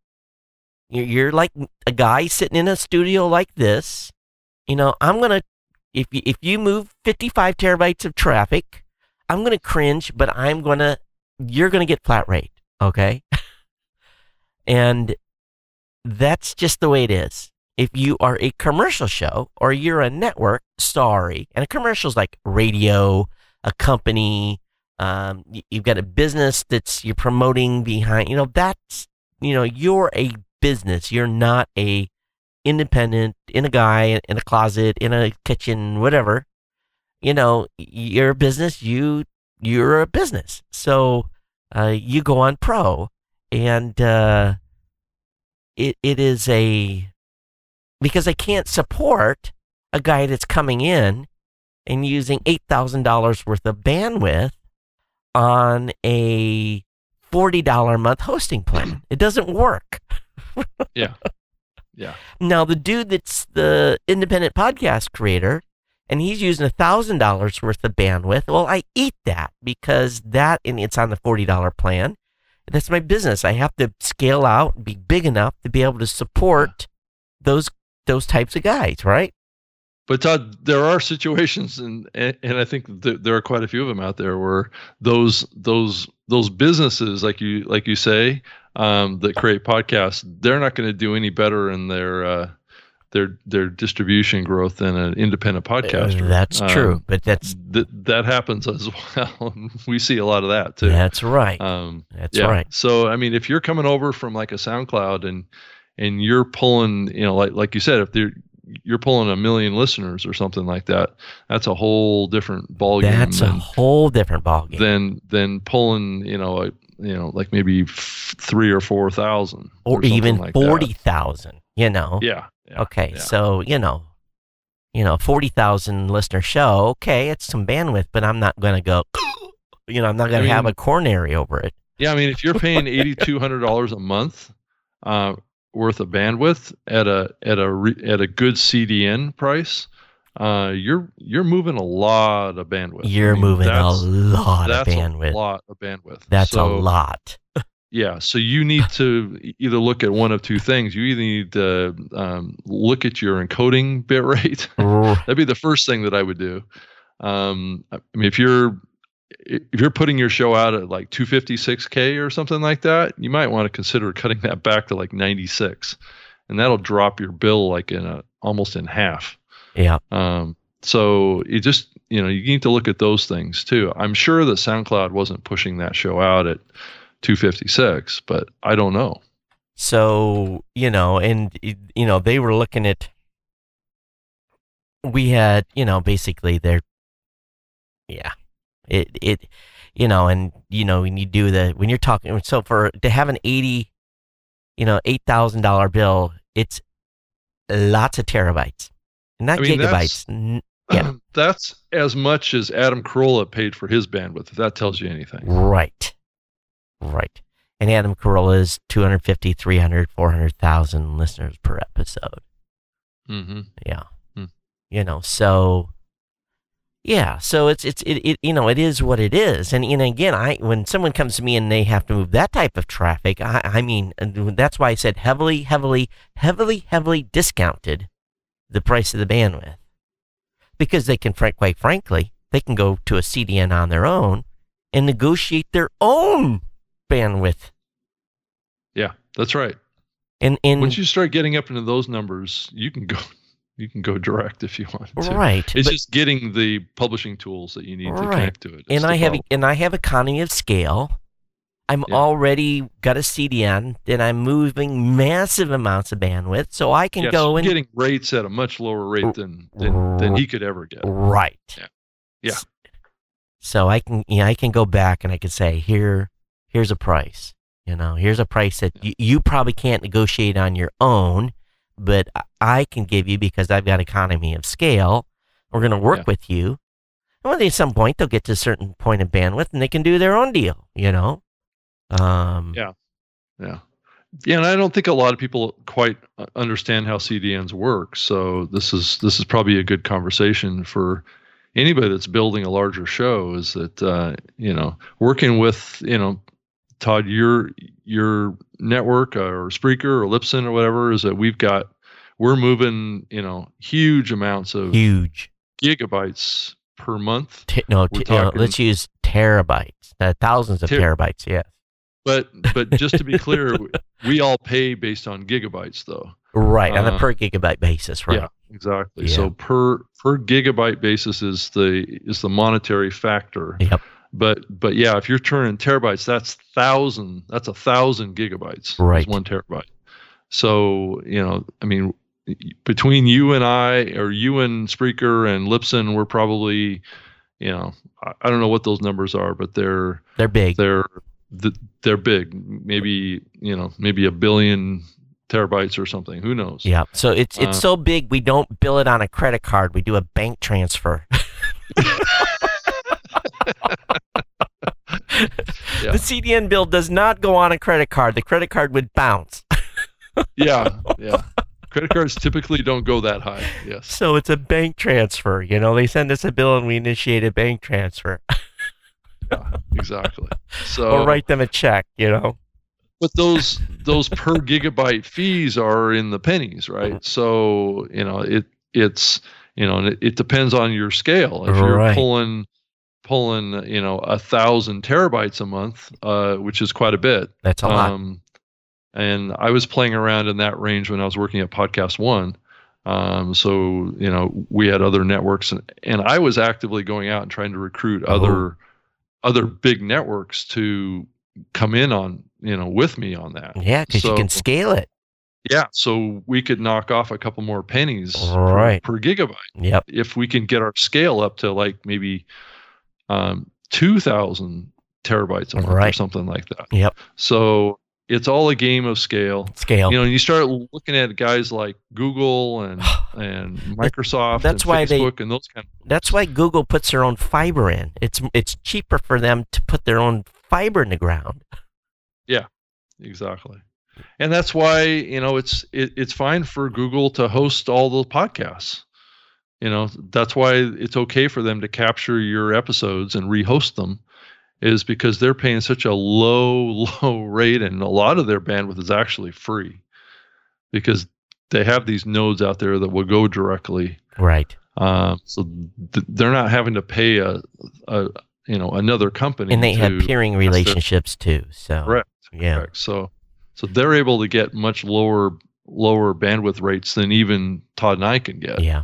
you're, like a guy sitting in a studio like this. You know, I'm gonna if you, if you move 55 terabytes of traffic, I'm gonna cringe, but I'm gonna you're gonna get flat rate, okay? and that's just the way it is. If you are a commercial show or you're a network, sorry. And a commercial is like radio, a company, um, you've got a business that's you're promoting behind, you know, that's, you know, you're a business. You're not a independent in a guy in a closet, in a kitchen, whatever. You know, you're a business. You you're a business. So uh, you go on pro, and uh, it it is a because I can't support a guy that's coming in and using eight thousand dollars worth of bandwidth on a forty dollar a month hosting plan. It doesn't work. yeah. Yeah. Now the dude that's the independent podcast creator and he's using a thousand dollars worth of bandwidth. Well, I eat that because that and it's on the forty dollar plan. That's my business. I have to scale out and be big enough to be able to support those those types of guys, right? But Todd, there are situations, and and I think th- there are quite a few of them out there where those those those businesses, like you like you say, um, that create podcasts, they're not going to do any better in their uh, their their distribution growth than an independent podcaster. Uh, that's um, true, but that's th- that happens as well. we see a lot of that too. That's right. Um, that's yeah. right. So I mean, if you're coming over from like a SoundCloud and and you're pulling, you know, like like you said, if they're you're pulling a million listeners or something like that, that's a whole different ballgame. That's than, a whole different ballgame. Than than pulling, you know, a, you know, like maybe f- three or four thousand, or, or even like forty thousand. You know. Yeah. yeah okay, yeah. so you know, you know, forty thousand listener show. Okay, it's some bandwidth, but I'm not going to go. You know, I'm not going I to have a coronary over it. Yeah, I mean, if you're paying eighty two hundred dollars a month uh, worth of bandwidth at a at a re, at a good CDN price, uh, you're you're moving a lot of bandwidth. You're I mean, moving a that's- lot of that's bandwidth. a lot of bandwidth. That's So, a lot. Yeah, so you need to either look at one of two things. You either need to um, look at your encoding bit rate. That'd be the first thing that I would do. Um, I mean, if you're if you're putting your show out at like 256k or something like that, you might want to consider cutting that back to like 96, and that'll drop your bill like in a almost in half. yeah. Um, so you just you know you need to look at those things too. I'm sure that SoundCloud wasn't pushing that show out at 256, but I don't know. So, you know, and, you know, they were looking at, we had, you know, basically their, yeah, it, it, you know, and, you know, when you do the, when you're talking, so for, to have an 80, you know, $8,000 bill, it's lots of terabytes, not I mean, gigabytes. N- Yeah. That's as much as Adam Carolla paid for his bandwidth. If that tells you anything. Right. Right. And Adam Carolla is 250, 300, 400,000 listeners per episode. Mm-hmm. Yeah. Hmm. You know, so yeah, so it's it's it, it you know, it is what it is. And and again, I when someone comes to me and they have to move that type of traffic, I I mean, that's why I said heavily heavily heavily heavily discounted the price of the bandwidth. Because they can quite frankly, they can go to a CDN on their own and negotiate their own bandwidth. Yeah, that's right. And and Once you start getting up into those numbers, you can go you can go direct if you want to. right. It's just getting the publishing tools that you need to Right. connect to it. and I have problem. and I have economy of scale. I'm Yeah. already got a CDN, and I'm moving massive amounts of bandwidth, so I can Yes, go and getting rates at a much lower rate than than, than he could ever get. right. Yeah. Yeah. So I can, you know, I can go back and I can say, here, here's a price. You know, here's a price that you, you probably can't negotiate on your own, but I- can give you because I've got economy of scale. We're going to work Yeah. with you. And when at some point they'll get to a certain point of bandwidth and they can do their own deal. You know. Um, Yeah. Yeah. Yeah, and I don't think a lot of people quite uh, understand how CDNs work. So this is this is probably a good conversation for anybody that's building a larger show. Is that uh, you know working with you know Todd your your network or Spreaker or Libsyn or whatever is that we've got we're moving you know huge amounts of Huge. gigabytes per month. T- no, t- uh, talking- let's use terabytes. Uh, thousands of Ter- terabytes. Yes. But but just to be clear, we- all pay based on gigabytes though. Right on a Uh, per gigabyte basis. Right. Yeah, exactly. Yeah. So per per gigabyte basis is the is the monetary factor. Yep. But but yeah, if you're turning terabytes, that's thousand. That's a thousand gigabytes. is Right. One terabyte. So you know, I mean, between you and I, or you and Spreaker and Libsyn, we're probably, you know, I, I don't know what those numbers are, but they're They're big. they're th- they're big. Maybe you know, maybe a billion terabytes or something. Who knows? Yeah. So it's it's Uh, so big we don't bill it on a credit card. We do a bank transfer. Yeah. The CDN bill does not go on a credit card. The credit card would bounce. yeah, yeah. Credit cards typically don't go that high. Yes. So it's a bank transfer. You know, they send us a bill and we initiate a bank transfer Yeah, exactly. So or write them a check, you know. but those those per gigabyte fees are in the pennies, right? Mm-hmm. So you know it it's you know and it, it depends on your scale. If you're Right. pulling pulling you know a thousand terabytes a month, uh, which is quite a bit. That's a lot. Um, and I was playing around in that range when I was working at Podcast One. Um, so you know we had other networks, and, and I was actively going out and trying to recruit Oh. other other big networks to come in on you know with me on that. Yeah, because you can scale it. Yeah, so we could knock off a couple more pennies Right. per, per gigabyte Yep. if we can get our scale up to like maybe um, two thousand terabytes a month or Right. something like that. Yep. So it's all a game of scale. Scale. You know, and you start looking at guys like Google and and Microsoft that's and why they- and those kind of That's why Google puts their own fiber in. It's it's cheaper for them to put their own fiber in the ground. Yeah, exactly. And that's why, you know, it's it, it's fine for Google to host all the podcasts. You know, that's why it's okay for them to capture your episodes and rehost them is because they're paying such a low low rate and a lot of their bandwidth is actually free because they have these nodes out there that will go directly Right. Um, so th- they're not having to pay a, a you know another company. And they have peering that's their- relationships too. So Correct. yeah. Correct. So so they're able to get much lower lower bandwidth rates than even Todd and I can get. Yeah.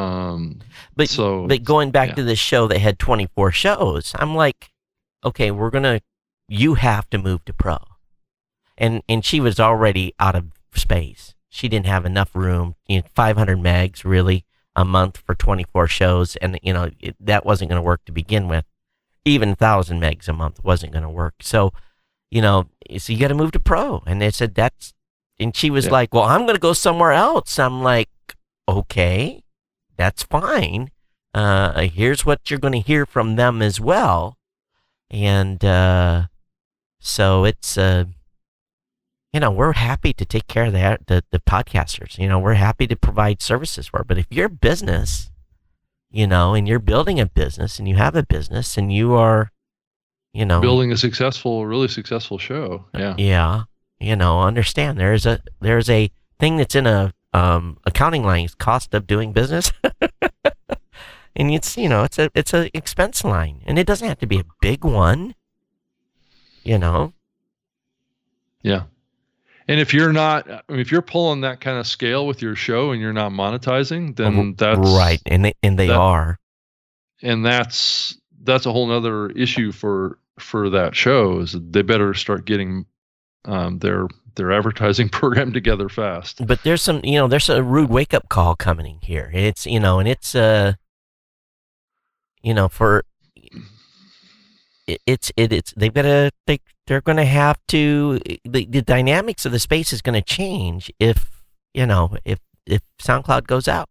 Um, But so but going back yeah. to this show that had 24 shows, I'm like, okay, we're gonna, you have to move to pro, and and she was already out of space. She didn't have enough room. You know, 500 megs really a month for 24 shows, and you know it, that wasn't going to work to begin with. Even 1,000 megs a month wasn't going to work. So, you know, so you got to move to pro, and they said that's, and she was Yeah. like, well, I'm going to go somewhere else. I'm like, okay, that's fine uh, here's what you're going to hear from them as well. And uh, so it's, uh, you know, we're happy to take care of that, the, the podcasters. You know, we're happy to provide services for. it. But if you're a business, you know, and you're building a business and you have a business and you are, you know, building a successful, really successful show. Yeah. yeah, you know, understand there's a there's a thing that's in a um, accounting line, it's cost of doing business, and it's you know it's a it's a expense line, and it doesn't have to be a big one, you know. Yeah. And if you're not, if you're pulling that kind of scale with your show and you're not monetizing, then that's right, and they and they that- are and that's that's a whole nother issue for for that show is they better start getting um, their their advertising program together fast. but there's some you know there's a rude wake up call coming here. It's you know, and it's uh, you know, for it, it's it, it's they've got to they they're going to have to the the dynamics of the space is going to change if you know if if SoundCloud goes out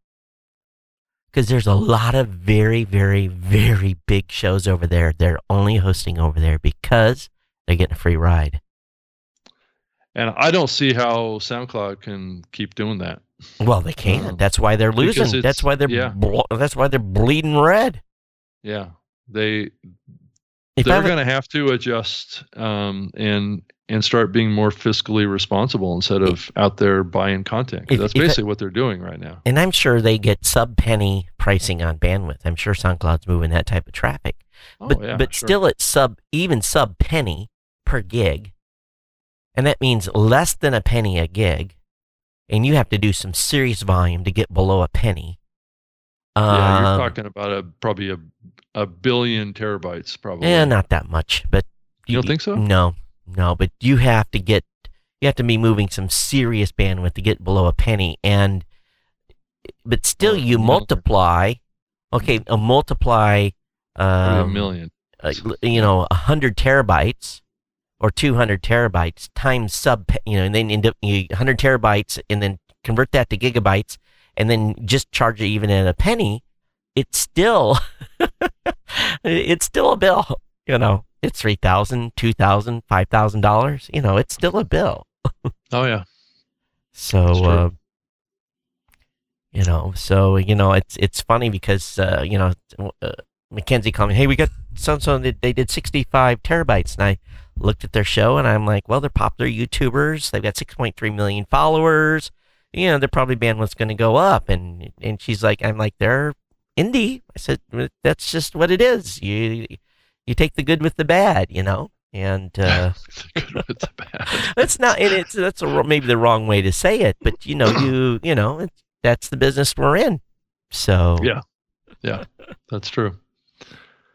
because there's a lot of very very very big shows over there. They're only hosting over there because they're getting a free ride. And I don't see how SoundCloud can keep doing that. Well, they can't. Um, that's why they're losing. That's why they're yeah. that's why they're bleeding red. Yeah, they If they're going to have to adjust um, and and start being more fiscally responsible instead of out there buying content. If- that's if I- basically what they're doing right now. and I'm sure they get sub penny pricing on bandwidth. I'm sure SoundCloud's moving that type of traffic. Oh, but yeah, but sure. still it's sub even sub penny per gig. And that means less than a penny a gig. And you have to do some serious volume to get below a penny. yeah, you're Um, talking about a probably a a billion terabytes, probably. Eh, not that much, but You don't think so? No, no. But you have to get, you have to be moving some serious bandwidth to get below a penny, and but still, you multiply. Okay, a multiply a um, million. uh, you know, a 100 terabytes or 200 terabytes times sub, you know, and then end up 100 terabytes and then convert that to gigabytes and then just charge it even at a penny, it's still, it's still a bill, you know, it's 3000 2000 $5,000, you know, it's still a bill. Oh yeah. So, uh, you know, so you know, it's it's funny because uh, you know, uh, Mackenzie called me, hey, we got so and so, they they did 65 terabytes, and I looked at their show, and I'm like, well, they're popular YouTubers, they've got 6.3 million followers, you know, their probably bandwidth's going to go up, and and she's like, I'm like, they're indie. I said, that's just what it is. You you take the good with the bad, you know, and. uh good with the bad. that's not and it's that's a, maybe the wrong way to say it but you know you you know that's the business we're in so Yeah. Yeah, that's true.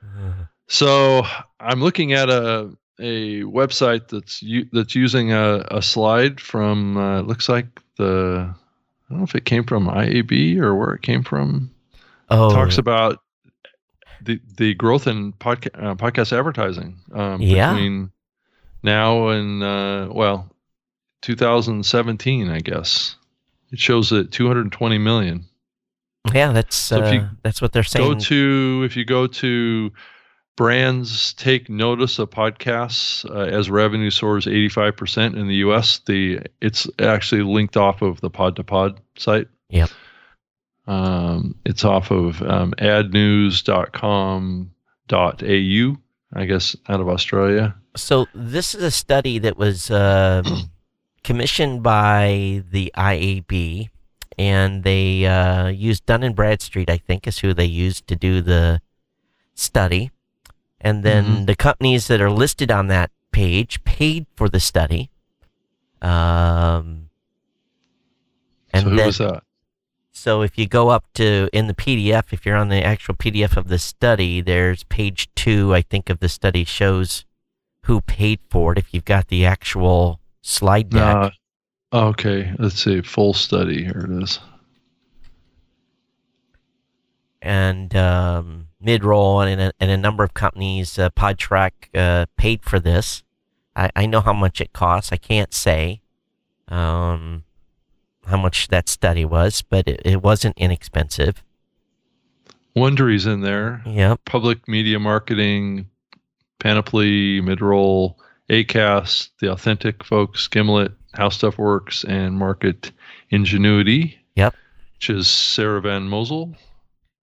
So I'm looking at a a website that's u- that's using a, a slide from uh, it looks like the I don't know if it came from IAB or where it came from. oh Talks about the the growth in podca- uh, podcast advertising um, Yeah. between now and uh, well 2017, I guess. It shows that 220 million. yeah that's So uh, that's what they're saying go to if you go to brands take notice of podcasts uh, as revenue soars 85% in the us the it's actually linked off of the pod to pod site. Yep. um, it's off of um, adnews.com.au i guess out of australia. So this is a study that was um, commissioned by the IAB and they uh, used Dun and Bradstreet I think is who they used to do the study and then Mhm. the companies that are listed on that page paid for the study um, and so who then was that So if you go up to in the PDF, if you're on the actual PDF of the study, there's page two, I think, of the study shows who paid for it. If you've got the actual slide deck, Uh, okay let's see full study here it is and um, mid-roll and a, and a number of companies, uh, Podtrac uh, paid for this. I, I know how much it costs. I can't say um, how much that study was, but it, it wasn't inexpensive. wondery's in there Yep. public media marketing, Panoply, Midroll, Acast, the Authentic folks, Gimlet, How Stuff Works, and Market Enginuity. Yep. Which is Sarah Van Mosel.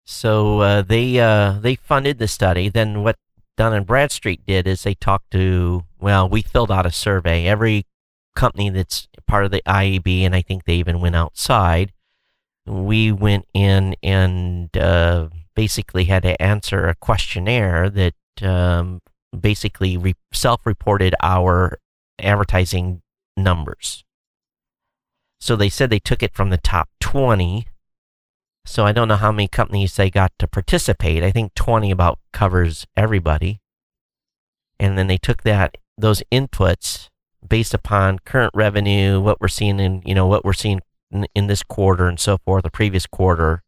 So uh, they uh, they funded the study. Then what Dun and Bradstreet did is they talked to well, we filled out a survey. Every company that's part of the IAB, and I think they even went outside. We went in and uh, basically had to answer a questionnaire that um, basically re- self-reported our advertising numbers. So they said they took it from the top 20 so I don't know how many companies they got to participate. I think 20 about covers everybody. And then they took that those inputs based upon current revenue, what we're seeing in, you know, what we're seeing in, in this quarter and so forth, the previous quarter,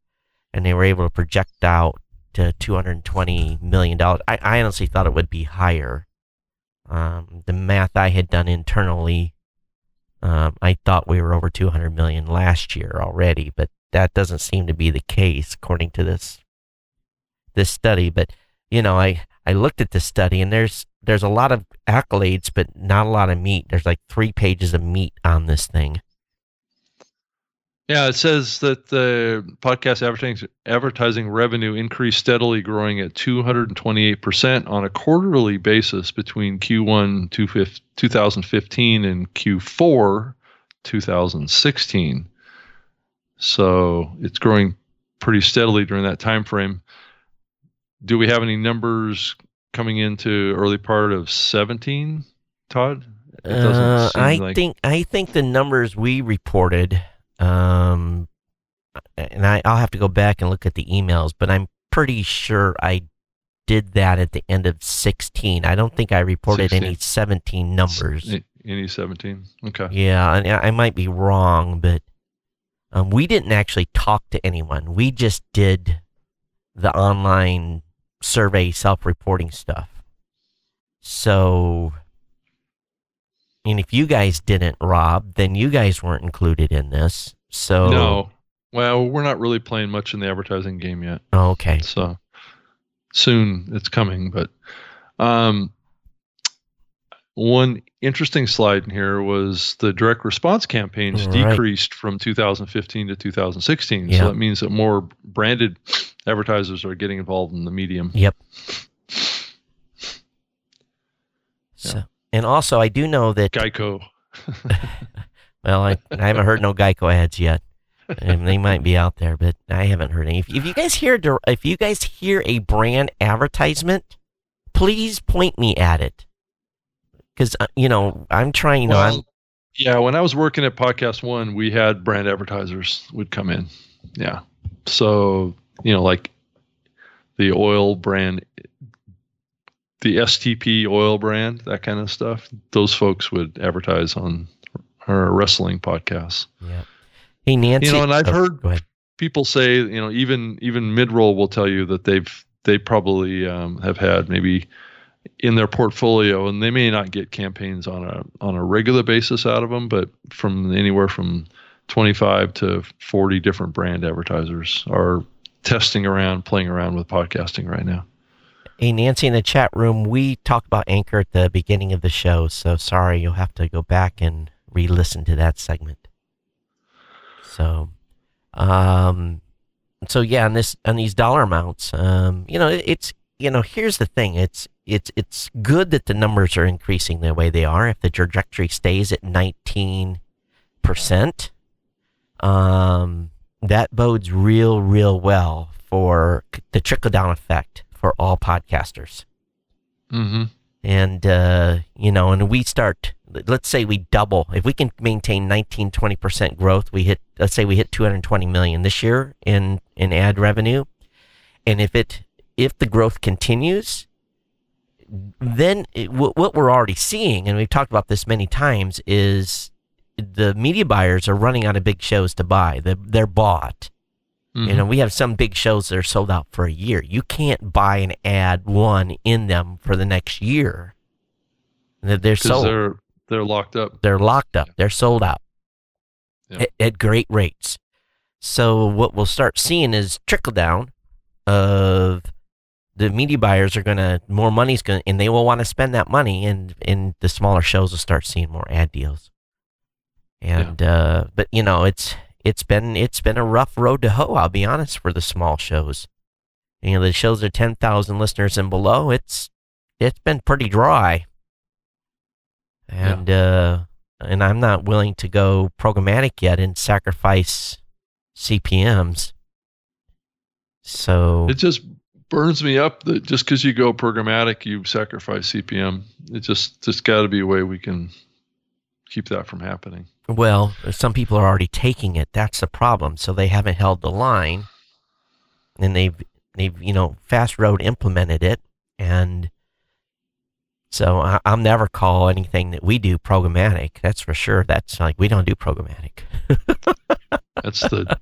and they were able to project out to 220 million dollars. I, I honestly thought it would be higher. Um, the math I had done internally, um, I thought we were over 200 million last year already, but that doesn't seem to be the case according to this this study. But you know, I I looked at this study and there's there's a lot of accolades, but not a lot of meat. There's like three pages of meat on this thing. Yeah, it says that the podcast advertising advertising revenue increased steadily, growing at 228% on a quarterly basis between Q1 2015 and Q4 2016. So it's growing pretty steadily during that time frame. Do we have any numbers coming into early part of 17, Todd? Uh, I like- think I think the numbers we reported, um, and I, I'll have to go back and look at the emails, but I'm pretty sure I did that at the end of 16. I don't think I reported any 17 numbers. Any 17? Okay. Yeah, and I I might be wrong, but um, we didn't actually talk to anyone. We just did the online survey self-reporting stuff. So, and if you guys didn't, Rob, then you guys weren't included in this. So No. Well, we're not really playing much in the advertising game yet. Oh, okay. So soon it's coming, but um, one interesting slide in here was the direct response campaigns Right. decreased from 2015 to 2016. Yeah. So that means that more branded advertisers are getting involved in the medium. Yep. So, and also, I do know that. Geico. Well, I, I haven't heard no Geico ads yet. And they might be out there, but I haven't heard any. If, if you guys hear if you guys hear a brand advertisement, please point me at it, because you know I'm trying. You know, yeah, when I was working at Podcast One, we had brand advertisers would come in. Yeah. So, you know, like the oil brand, the STP oil brand, that kind of stuff, those folks would advertise on our wrestling podcasts. yeah. Hey Nancy, You know, and I've oh, heard people say, you know, even even mid roll will tell you that they've they probably um, have had maybe in their portfolio, and they may not get campaigns on a on a regular basis out of them, but from anywhere from 25 to 40 different brand advertisers are testing around, playing around with podcasting right now. Hey Nancy, in the chat room, we talked about Anchor at the beginning of the show, so sorry, you'll have to go back and re-listen to that segment. So, um, so yeah, on this on these dollar amounts, um, you know, it's you know, here's the thing, it's it's it's good that the numbers are increasing the way they are. If the trajectory stays at nineteen percent, um, that bodes real, real well for the trickle down effect for all podcasters Mm-hmm. and uh, you know and we start let's say we double if we can maintain 19 20% growth we hit let's say we hit 220 million this year in in ad revenue and if it if the growth continues then it, what, what we're already seeing and we've talked about this many times is the media buyers are running out of big shows to buy they're, they're bought Mm-hmm. you know, we have some big shows that are sold out for a year. You can't buy an ad one in them for the next year. They're, they're sold. they're they're locked up. They're locked up. They're sold out Yeah. at, at great rates. So what we'll start seeing is trickle down of the media buyers are gonna more money's gonna and they will want to spend that money and and the smaller shows will start seeing more ad deals. And uh but you know it's it's been it's been a rough road to hoe, I'll be honest, for the small shows. You know, the shows are ten thousand listeners and below, it's it's been pretty dry. And uh and I'm not willing to go programmatic yet and sacrifice CPMs. So It just burns me up that just because you go programmatic, you sacrifice CPM. It just just got to be a way we can keep that from happening. well, some people are already taking it. That's the problem. So they haven't held the line, and they've they've you know Fast Road implemented it, and so I, I'll never call anything that we do programmatic. That's for sure. That's like we don't do programmatic. That's the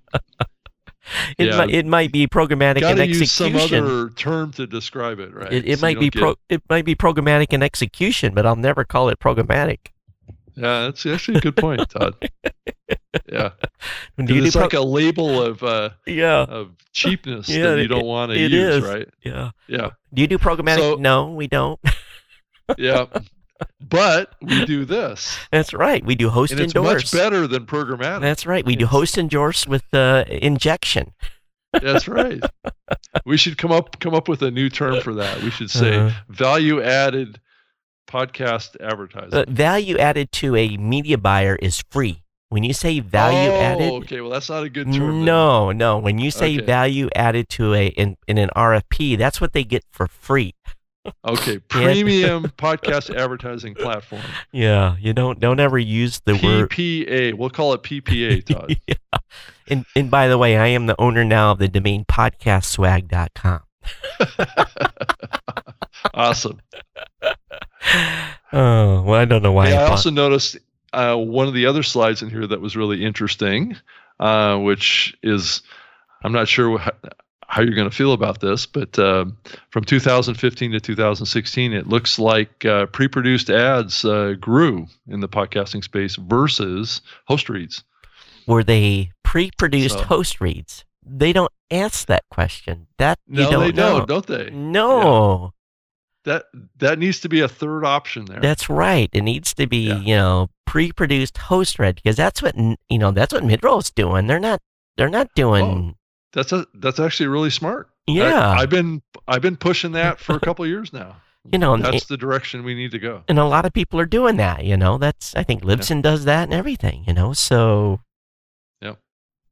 It Yeah. might it might be programmatic got in to use some other term to describe it, right? It, it So might be pro, it might be programmatic in execution, but I'll never call it programmatic. Yeah, that's actually a good point, Todd. Yeah, Do 'Cause you do it's pro- like a label of uh, yeah, of cheapness Yeah, that you don't want to use, is. right? yeah. Yeah, Do you do programmatic? So- no, we don't. yeah. But we do this, That's right. We do host and it's endorse. much better than programmatic. That's right. We do It's- host endorse with uh, injection. That's right. we should come up come up with a new term for that. We should say Uh-huh. value added podcast advertising. Uh, value added to a media buyer is free. When you say value oh, added, Okay, well that's not a good term. then. no, no. When you say Okay. value added to a in, in an RFP, that's what they get for free. Okay, premium podcast advertising platform. Yeah, you don't don't ever use the word. PPA. We'll call it PPA, Todd. yeah. And and by the way, I am the owner now of the domain podcastswag.com. awesome. Oh, well, I don't know why Yeah, I bought- also noticed uh, one of the other slides in here that was really interesting, uh, which is I'm not sure. How you're going to feel about this, but uh, from 2015 to 2016, it looks like uh, pre-produced ads uh, grew in the podcasting space versus host reads. Were they pre-produced So- host reads? They don't ask that question. That you No, don't they know. don't, don't they? No, That that needs to be a third option there. that's right. It needs to be Yeah. you know pre-produced host read because that's what you know that's what midroll's doing. They're not they're not doing. That's a that's actually really smart. Yeah. I, have been I've been pushing that for a couple of years now. You know, that's the direction we need to go. and a lot of people are doing that. You know, that's I think Libsyn does that and everything. You know, so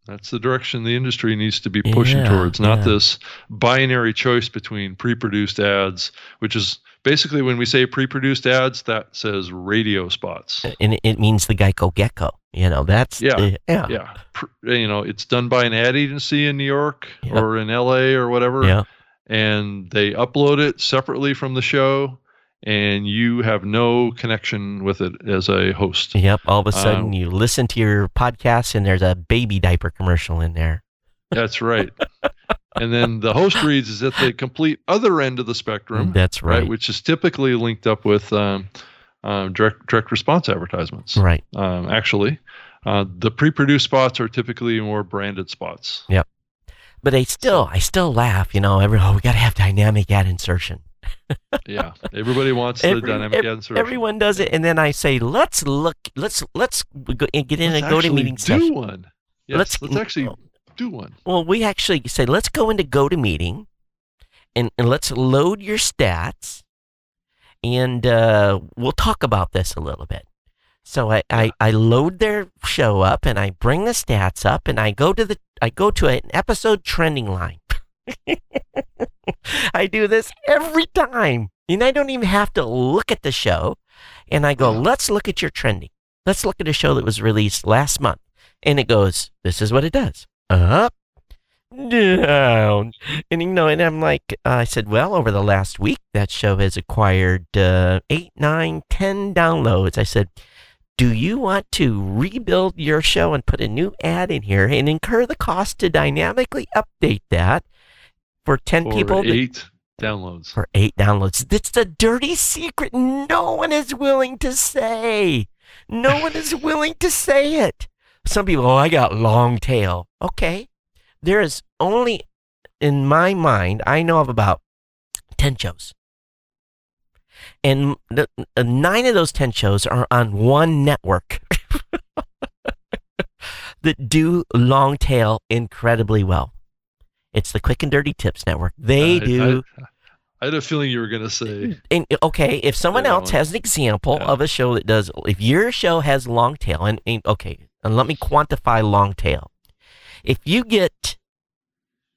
That's the direction the industry needs to be pushing Yeah, towards, not yeah. this binary choice between pre-produced ads, which is basically when we say pre-produced ads, that says radio spots. Uh, and it, means the Geico Gecko. You know, that's Yeah, the- yeah, Yeah, Pr- you know, it's done by an ad agency in New York Yep. or in LA or whatever, yeah. and they upload it separately from the show, and you have no connection with it as a host. Yep. All of a sudden, Um, you listen to your podcast, and there's a baby diaper commercial in there. That's right. and then the host reads is at the complete other end of the spectrum. That's right? right. Which is typically linked up with um, um, direct direct response advertisements. Right. Um, actually, uh, the pre-produced spots are typically more branded spots. Yep. But I still, I still laugh. You know, every oh, we got to have dynamic ad insertion. Yeah, everybody wants the dynamic ev- insertion. Everyone does it, and then I say, let's look, let's let's go, get in Let's a GoToMeeting do session. one. Yes, Let's- let's, actually do one. Well, we actually say, let's go into GoToMeeting, and and let's load your stats, and uh, we'll talk about this a little bit. So I, I, I load their show up and I bring the stats up and I go to the I go to an episode trending line. I do this every time. And I don't even have to look at the show. And I go, let's look at your trending. Let's look at a show that was released last month. And it goes, this is what it does. Up, down. And you know, and I'm like, uh, I said, well, over the last week, that show has acquired uh, eight, nine, ten downloads. I said, do you want to rebuild your show and put a new ad in here and incur the cost to dynamically update that for 10 For people? that- eight downloads. for eight downloads. That's the dirty secret no one is willing to say. No one is willing to say it. Some people, oh, I got long tail. Okay. There is only, in my mind, I know of about 10 shows. And the, uh, nine of those 10 shows are on one network that do long tail incredibly well. It's the Quick and Dirty Tips Network. They I- do I, I had a feeling you were going to say and okay, if someone else has an example Yeah. of a show that does, if your show has long tail, and, and okay, and let me quantify long tail. If you get,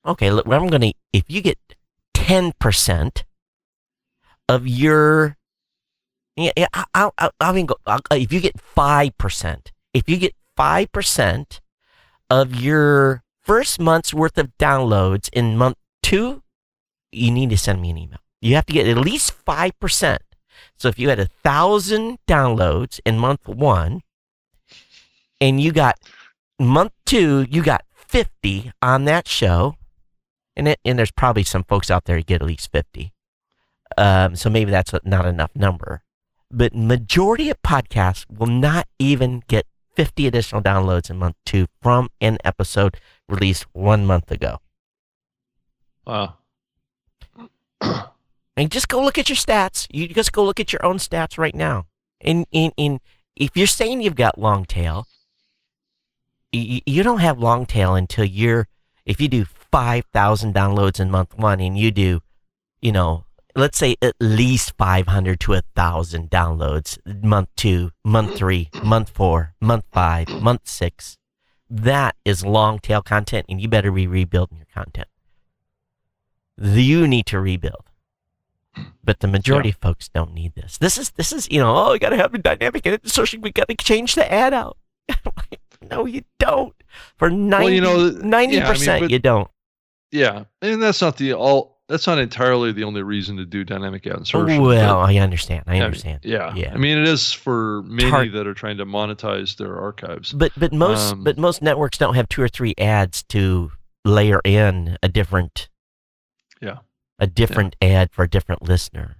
okay, look, I'm gonna, if you get ten percent of your, yeah, yeah, I, I, I, I mean, go, I'll- if you get five percent, if you get five percent of your first month's worth of downloads in month two, you need to send me an email. You have to get at least 5%. So if you had a thousand downloads in month one and you got month two, you got 50 on that show. And, it, and there's probably some folks out there who get at least 50. Um, so maybe that's not enough number. But majority of podcasts will not even get 50 additional downloads in month two from an episode released one month ago. wow. And just go look at your stats. You just go look at your own stats right now. And in, in, if you're saying you've got long tail, you, you don't have long tail until you're, if you do 5,000 downloads in month one and you do, you know, let's say at least 500 to 1,000 downloads month two, month three, month four, month five, month six. That is long tail content and you better be rebuilding your content. You need to rebuild but the majority of folks don't need this. This is this is you know oh we got to have a dynamic ad insertion. We got to change the ad out. no, you don't. For 90 you know, ninety yeah, I mean, percent, but- you don't. Yeah, and that's not the all. That's not entirely the only reason to do dynamic ad insertion. Well, I understand. I Yeah, understand. Yeah. Yeah. I mean, it is for many Tar- that are trying to monetize their archives. But but most Um, but most networks don't have two or three ads to layer in a different Yeah. A different ad for a different listener.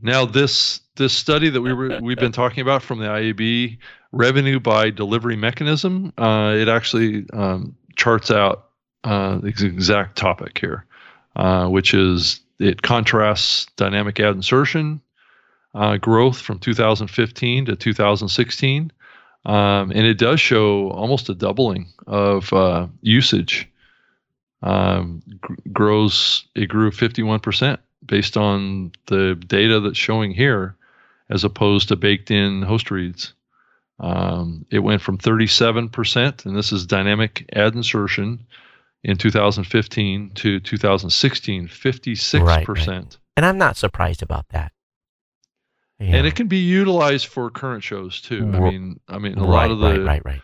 Now this this study that we were we've been talking about from the IAB revenue by delivery mechanism, uh, it actually um, charts out uh, the exact topic here, uh, which is it contrasts dynamic ad insertion uh, growth from 2015 to 2016, um, and it does show almost a doubling of uh, usage. Um, gr- grows it grew 51 percent based on the data that's showing here, as opposed to baked in host reads. Um, it went from 37%, and this is dynamic ad insertion in 2015 to 2016, 56%. Right, right. And I'm not surprised about that. Yeah. And it can be utilized for current shows too. I mean, I mean, a right, lot of the right, right, right.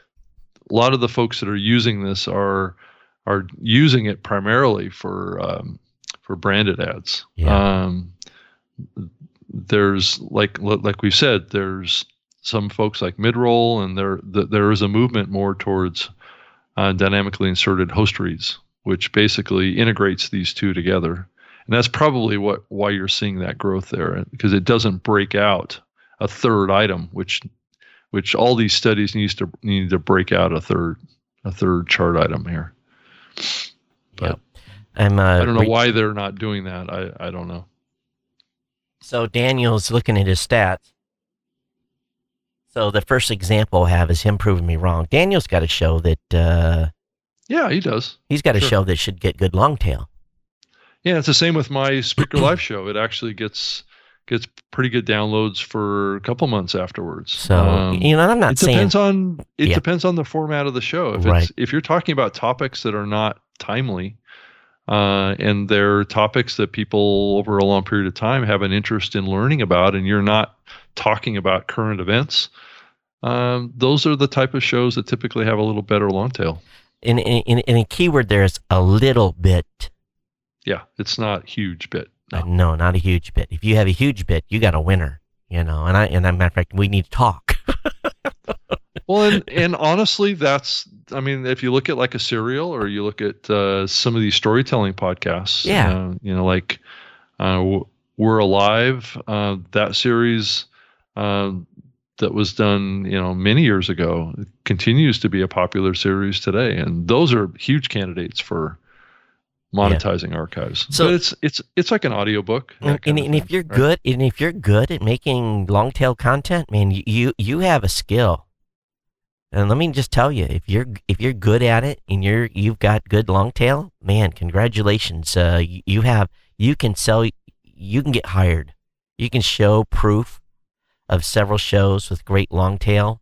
a lot of the folks that are using this are are using it primarily for um, for branded ads. Yeah. Um, there's like like we said, there's some folks like midroll, and there there is a movement more towards uh, dynamically inserted host reads, which basically integrates these two together, and that's probably what why you're seeing that growth there because it doesn't break out a third item, which which all these studies needs to need to break out a third a third chart item here. But yep. I'm, uh, I don't know re- why they're not doing that. I, I don't know. So Daniel's looking at his stats. So the first example I have is him proving me wrong. Daniel's got a show that. Uh, yeah, he does. He's got a sure. show that should get good long tail. Yeah, it's the same with my Speaker Live show. It actually gets gets pretty good downloads for a couple months afterwards. So um, you know, I'm not it saying depends on it yeah. depends on the format of the show. If right. it's if you're talking about topics that are not timely, uh, and they're topics that people over a long period of time have an interest in learning about, and you're not talking about current events. Um, those are the type of shows that typically have a little better long tail. In, in, in a keyword, there's a little bit. Yeah, it's not huge bit. No. Uh, no, not a huge bit. If you have a huge bit, you got a winner. You know, and I and as a matter of fact, we need to talk. well, and, and honestly, that's I mean, if you look at like a serial or you look at uh, some of these storytelling podcasts, yeah, uh, you know, like uh, We're Alive, uh, that series uh, that was done, you know, many years ago, It continues to be a popular series today, and those are huge candidates for monetizing yeah. archives. So but it's it's it's like an audiobook. And, and, and if you're right? good, and if you're good at making long tail content, man, you you have a skill. And let me just tell you, if you're if you're good at it and you're you've got good long tail, man, congratulations. Uh, you, you have you can sell, you can get hired, you can show proof of several shows with great long tail.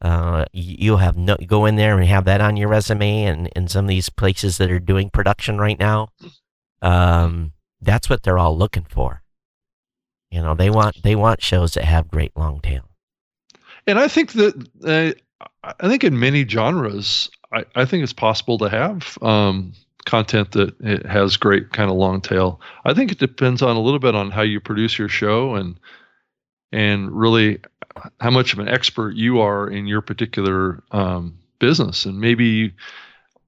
Uh, you'll have no go in there and have that on your resume, and in some of these places that are doing production right now, um, that's what they're all looking for. You know, they want they want shows that have great long tail. And I think that uh, I think in many genres, I, I think it's possible to have um, content that has great kind of long tail. I think it depends on a little bit on how you produce your show and and really how much of an expert you are in your particular um, business. And maybe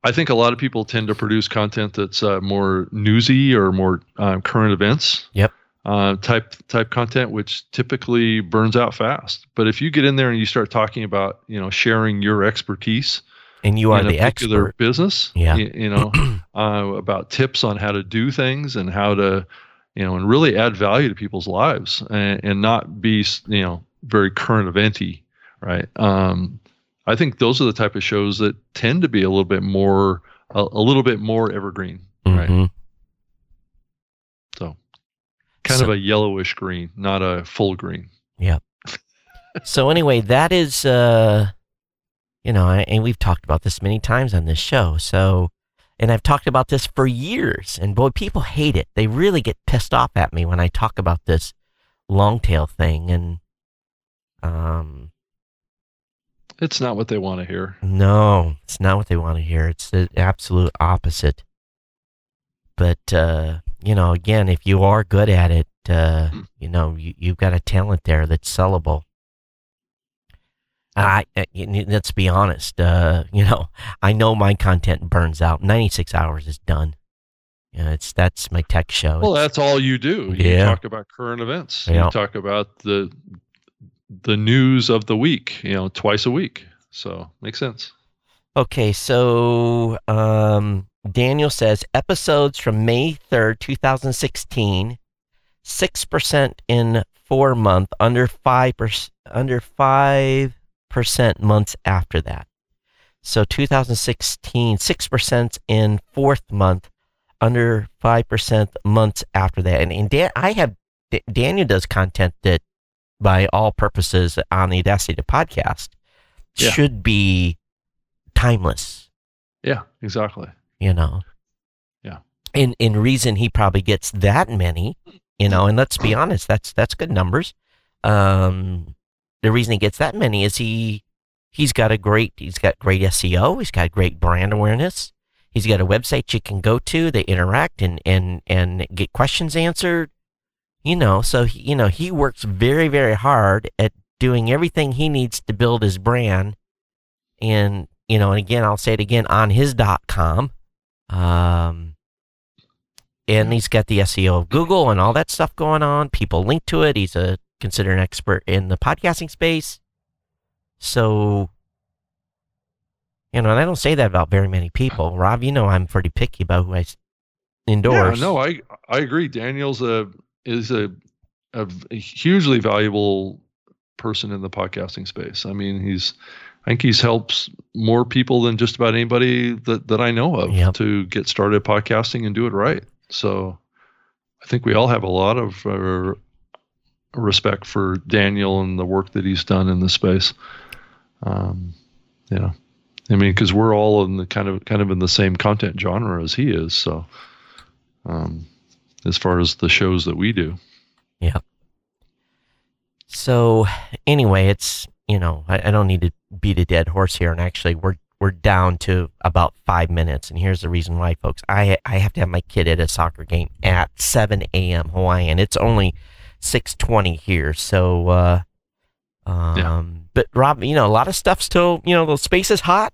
I think a lot of people tend to produce content that's uh, more newsy or more uh, current events. Yep uh, type type content, which typically burns out fast. But if you get in there and you start talking about you know sharing your expertise, and you are in the a particular expert. business, yeah, you, you know uh, about tips on how to do things and how to you know and really add value to people's lives and, and not be you know very current eventy, right? Um, I think those are the type of shows that tend to be a little bit more a, a little bit more evergreen, right? Mm-hmm kind so, of a yellowish green, not a full green. Yeah. so anyway, that is, uh, you know, I, and we've talked about this many times on this show. So, and I've talked about this for years, and boy, people hate it. They really get pissed off at me when I talk about this long tail thing, and um, it's not what they want to hear. No, it's not what they want to hear. It's the absolute opposite. But uh, you know, again, if you are good at it, uh, mm. you know, you, you've got a talent there that's sellable. I, let's be honest, uh, you know, I know my content burns out. 96 hours is done. Yeah, it's that's my tech show. Well, It's- that's all you do. You Yeah. talk about current events. Yeah. You talk about the the news of the week. You know, twice a week. So makes sense. Okay, so um, Daniel says episodes from May 3rd, 2016, 6% in four month, under 5%, under 5% months after that. So 2016, 6% in fourth month, under 5% months after that. And, and Dan, I have, D- Daniel does content that by all purposes on the Audacity to podcast Yeah. should be timeless, Yeah, exactly. you know. Yeah. And in reason he probably gets that many, you know, and let's be honest, that's that's good numbers. Um the reason he gets that many is he he's got a great he's got great SEO, he's got great brand awareness. He's got a website you can go to, they interact and and and get questions answered. You know, so he, you know, he works very very hard at doing everything he needs to build his brand and you know, and again, I'll say it again on his dot com. Um, and he's got the SEO of Google and all that stuff going on. People link to it. He's a considered an expert in the podcasting space. So, you know, and I don't say that about very many people. Rob, you know, I'm pretty picky about who I endorse. Yeah, no, I I agree. Daniel's a is a a hugely valuable person in the podcasting space. I mean, he's I think he's helps more people than just about anybody that that I know of Yep. to get started podcasting and do it right. So, I think we all have a lot of uh, respect for Daniel and the work that he's done in the space. Um, know, I mean, because we're all in the kind of kind of in the same content genre as he is. So, um, as far as the shows that we do, yeah. So anyway, it's you know I, I don't need to beat a dead horse here, and actually we're we're down to about five minutes, and here's the reason why, folks. I I have to have my kid at a soccer game at 7 a.m. Hawaiian. It's only 6:20 here, so uh, um, Yeah. but Rob, you know a lot of stuff still. You know the space is hot,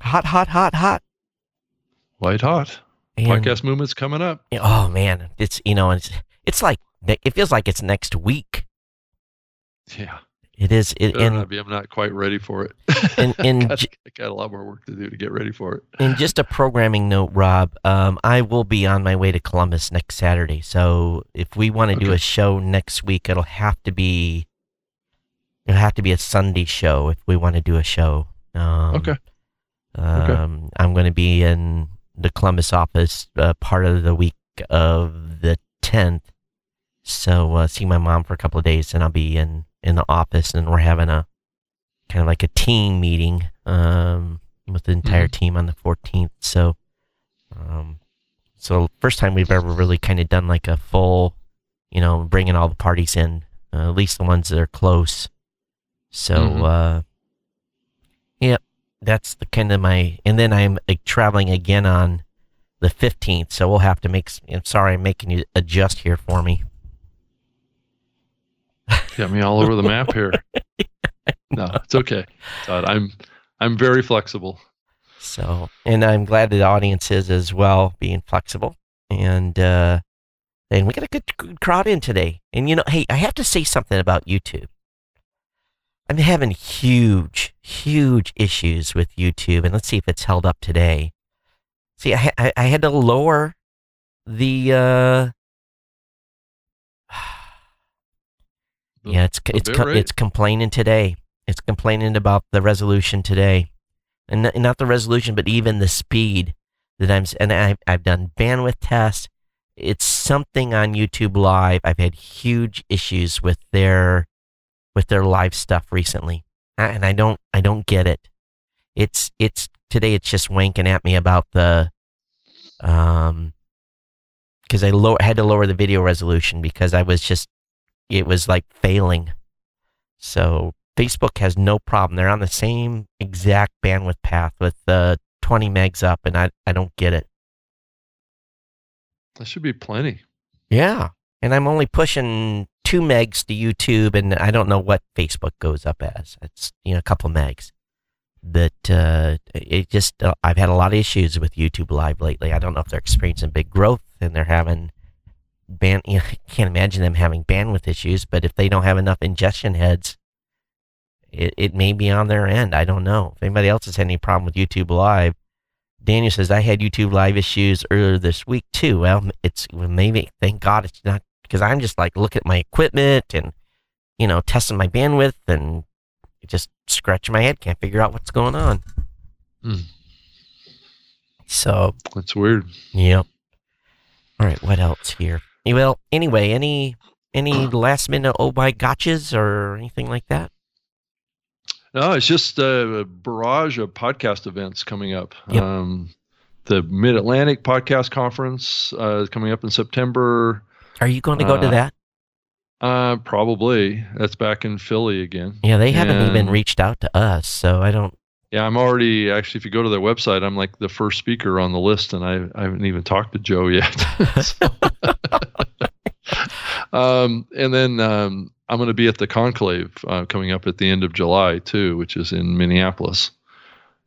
hot, hot, hot, hot. white hot And, podcast movement's coming up. Oh man, it's you know it's it's like it feels like it's next week. Yeah, It is. It, and be. I'm not quite ready for it. and and got, j- I got a lot more work to do to get ready for it. And just a programming note, Rob. Um, I will be on my way to Columbus next Saturday. So if we want to do a show next week, it'll have to be it'll have to be a Sunday show if we want to do a show. Um, Okay. Um, I'm going to be in the Columbus office uh, part of the week of the 10th. So uh, see my mom for a couple of days, and I'll be in in the office, and we're having a kind of like a team meeting um, with the entire team on the 14th. So, um, so first time we've ever really kind of done like a full, you know, bringing all the parties in, uh, at least the ones that are close. So, Mhm. uh, yep, that's the kind of my, and then I'm like, traveling again on the 15th. So we'll have to make, I'm sorry, I'm making you adjust here for me. Got me all over the map here. No, it's okay. Todd, I'm I'm very flexible. So, and I'm glad the audience is as well, being flexible. And, uh, and we got a good, good crowd in today. And, you know, hey, I have to say something about YouTube. I'm having huge, huge issues with YouTube. And let's see if it's held up today. See, I, I, I had to lower the, uh, The- yeah, it's, it's, bit co- rate? it's complaining today. It's complaining about the resolution today and n- not the resolution, but even the speed that I'm. And I, I've done bandwidth tests. It's something on YouTube Live. I've had huge issues with their with their live stuff recently, and I don't I don't get it. It's it's today. It's just wanking at me about the um because I low, had to lower the video resolution because I was just it was like failing. So Facebook has no problem. They're on the same exact bandwidth path with uh, 20 megs up, and I, I don't get it. That should be plenty. Yeah. And I'm only pushing two megs to YouTube, and I don't know what Facebook goes up as. It's, you know, a couple megs. that uh, it just uh, I've had a lot of issues with YouTube Live lately. I don't know if they're experiencing big growth and they're having band. You know, I can't imagine them having bandwidth issues, but if they don't have enough ingestion heads, it, it may be on their end. I don't know. If anybody else has had any problem with YouTube Live, Daniel says I had YouTube Live issues earlier this week too. Well, it's well, maybe thank God it's not because I'm just like looking at my equipment and you know testing my bandwidth and just scratching my head, can't figure out what's going on. Hmm. So That's weird. Yep. All right. What else here? Well, anyway, any any last minute oh my gotchas or anything like that? No, it's just a barrage of podcast events coming up. Yep. Um, the Mid Atlantic Podcast Conference uh, is coming up in September. Are you going to go to Uh, that? Uh, probably that's back in Philly again. Yeah, they haven't even reached out to us, so I don't. Yeah, I'm already actually. If you go to their website, I'm like the first speaker on the list, and I, I haven't even talked to Joe yet. So- um, and then um, I'm going to be at the Conclave uh, coming up at the end of July too, which is in Minneapolis.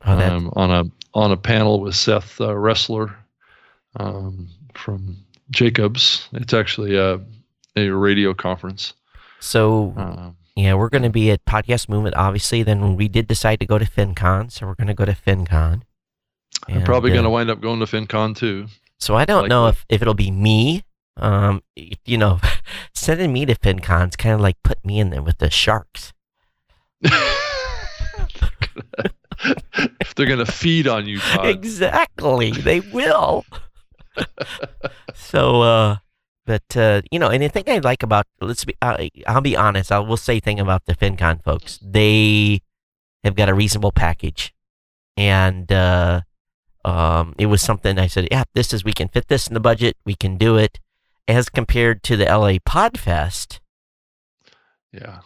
Oh, um, on a on a panel with Seth uh, Resler um, from Jacobs. It's actually a a radio conference. so Um, yeah, we're going to be at Podcast Movement, obviously. Then we did decide to go to FinCon, so we're going to go to FinCon. I'm probably uh, going to wind up going to FinCon too. So I don't know likely. if, if it'll be me. Um, you know, sending me to FinCon's kind of like put me in there with the sharks. If they're going to feed on you, Todd. exactly, they will. so, uh, but uh, you know, and the thing I like about let's be, uh, I'll be honest. I will say thing about the FinCon folks. They have got a reasonable package, and uh, um, it was something I said, yeah, this is we can fit this in the budget. We can do it. As compared to the LA Podfest, Yeah.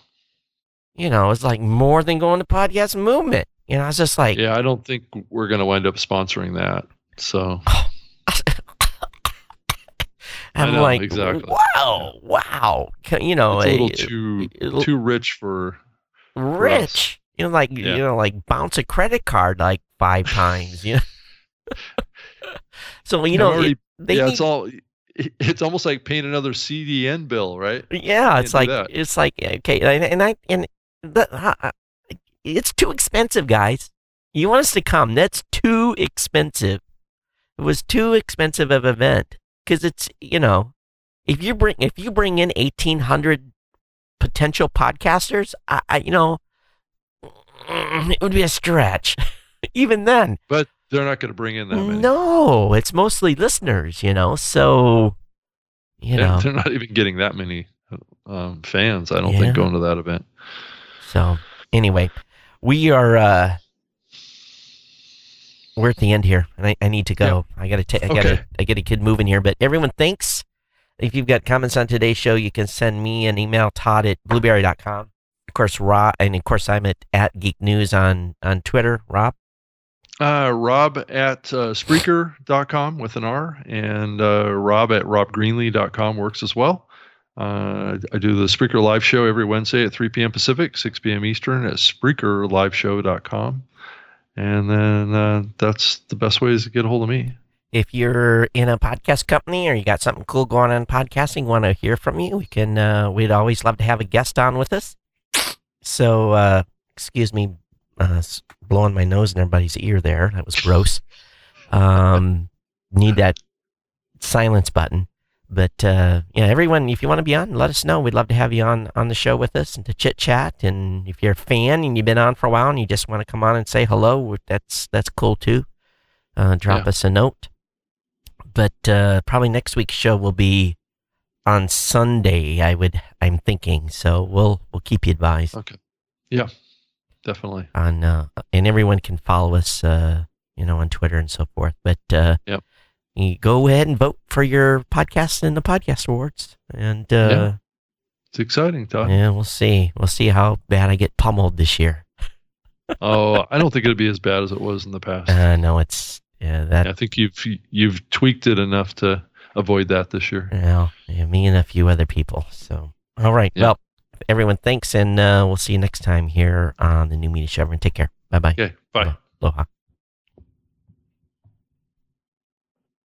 you know, it's like more than going to podcast movement. You know, I was just like, Yeah, I don't think we're going to wind up sponsoring that. So, I'm know, like, exactly. wow, wow. You know, it's a little uh, too it'll- too rich for rich. You know, like Yeah. you know, like bounce a credit card like five times. You know. so you know, already- it, they yeah, need, it's all it's almost like paying another CDN bill, right? yeah, it's like it's like okay, and, and I and the, uh, uh, it's too expensive, guys. You want us to come? That's too expensive. It was too expensive of an event because it's you know, if you bring if you bring in eighteen hundred potential podcasters, I, I you know, it would be a stretch. Even then, But they're not going to bring in that many. no, it's mostly listeners, you know. So, you And know, they're not even getting that many um, fans. I don't Yeah. think going to that event. so anyway, we are uh we're at the end here, and I, I need to go. I gotta take. I gotta. I get a kid moving here. But everyone, thanks. If you've got comments on today's show, you can send me an email, Todd at blubrry.com. Of course, Rob, and of course, I'm at, at Geek News on on Twitter. Rob. Uh, Rob at uh, Spreaker.com with an R, and uh, Rob at RobGreenlee.com works as well. Uh, I do the Spreaker live show every Wednesday at 3 p.m. Pacific, 6 p.m. Eastern at SpreakerLiveShow.com. And then uh, that's the best ways to get a hold of me. if you're in a podcast company or you got something cool going on in podcasting, want to hear from you, we can. Uh, we'd always love to have a guest on with us. So, uh, excuse me, uh, blowing my nose in everybody's ear there. That was gross. Um, need that silence button. But uh, yeah, everyone, if you want to be on, let us know. We'd love to have you on on the show with us and to chit chat. And if you're a fan and you've been on for a while and you just want to come on and say hello, that's that's cool too. Uh, drop Yeah. us a note but uh, probably next week's show will be on Sunday. I would, I'm thinking. So we'll we'll keep you advised Okay. Yeah, definitely. on, uh, and everyone can follow us, uh, you know, on Twitter and so forth. But uh, Yep. You go ahead and vote for your podcast in the podcast awards, and uh, Yeah. It's exciting, Todd. yeah, we'll see. We'll see how bad I get pummeled this year. Oh, I don't think it'll be as bad as it was in the past. Uh, no, it's yeah that. I think you've you've tweaked it enough to avoid that this year. Well, yeah, me and a few other people. So, all right. Yeah. Well, everyone, thanks, and uh, we'll see you next time here on the New Media Show. Everyone, take care. Bye bye. Okay, bye. Aloha.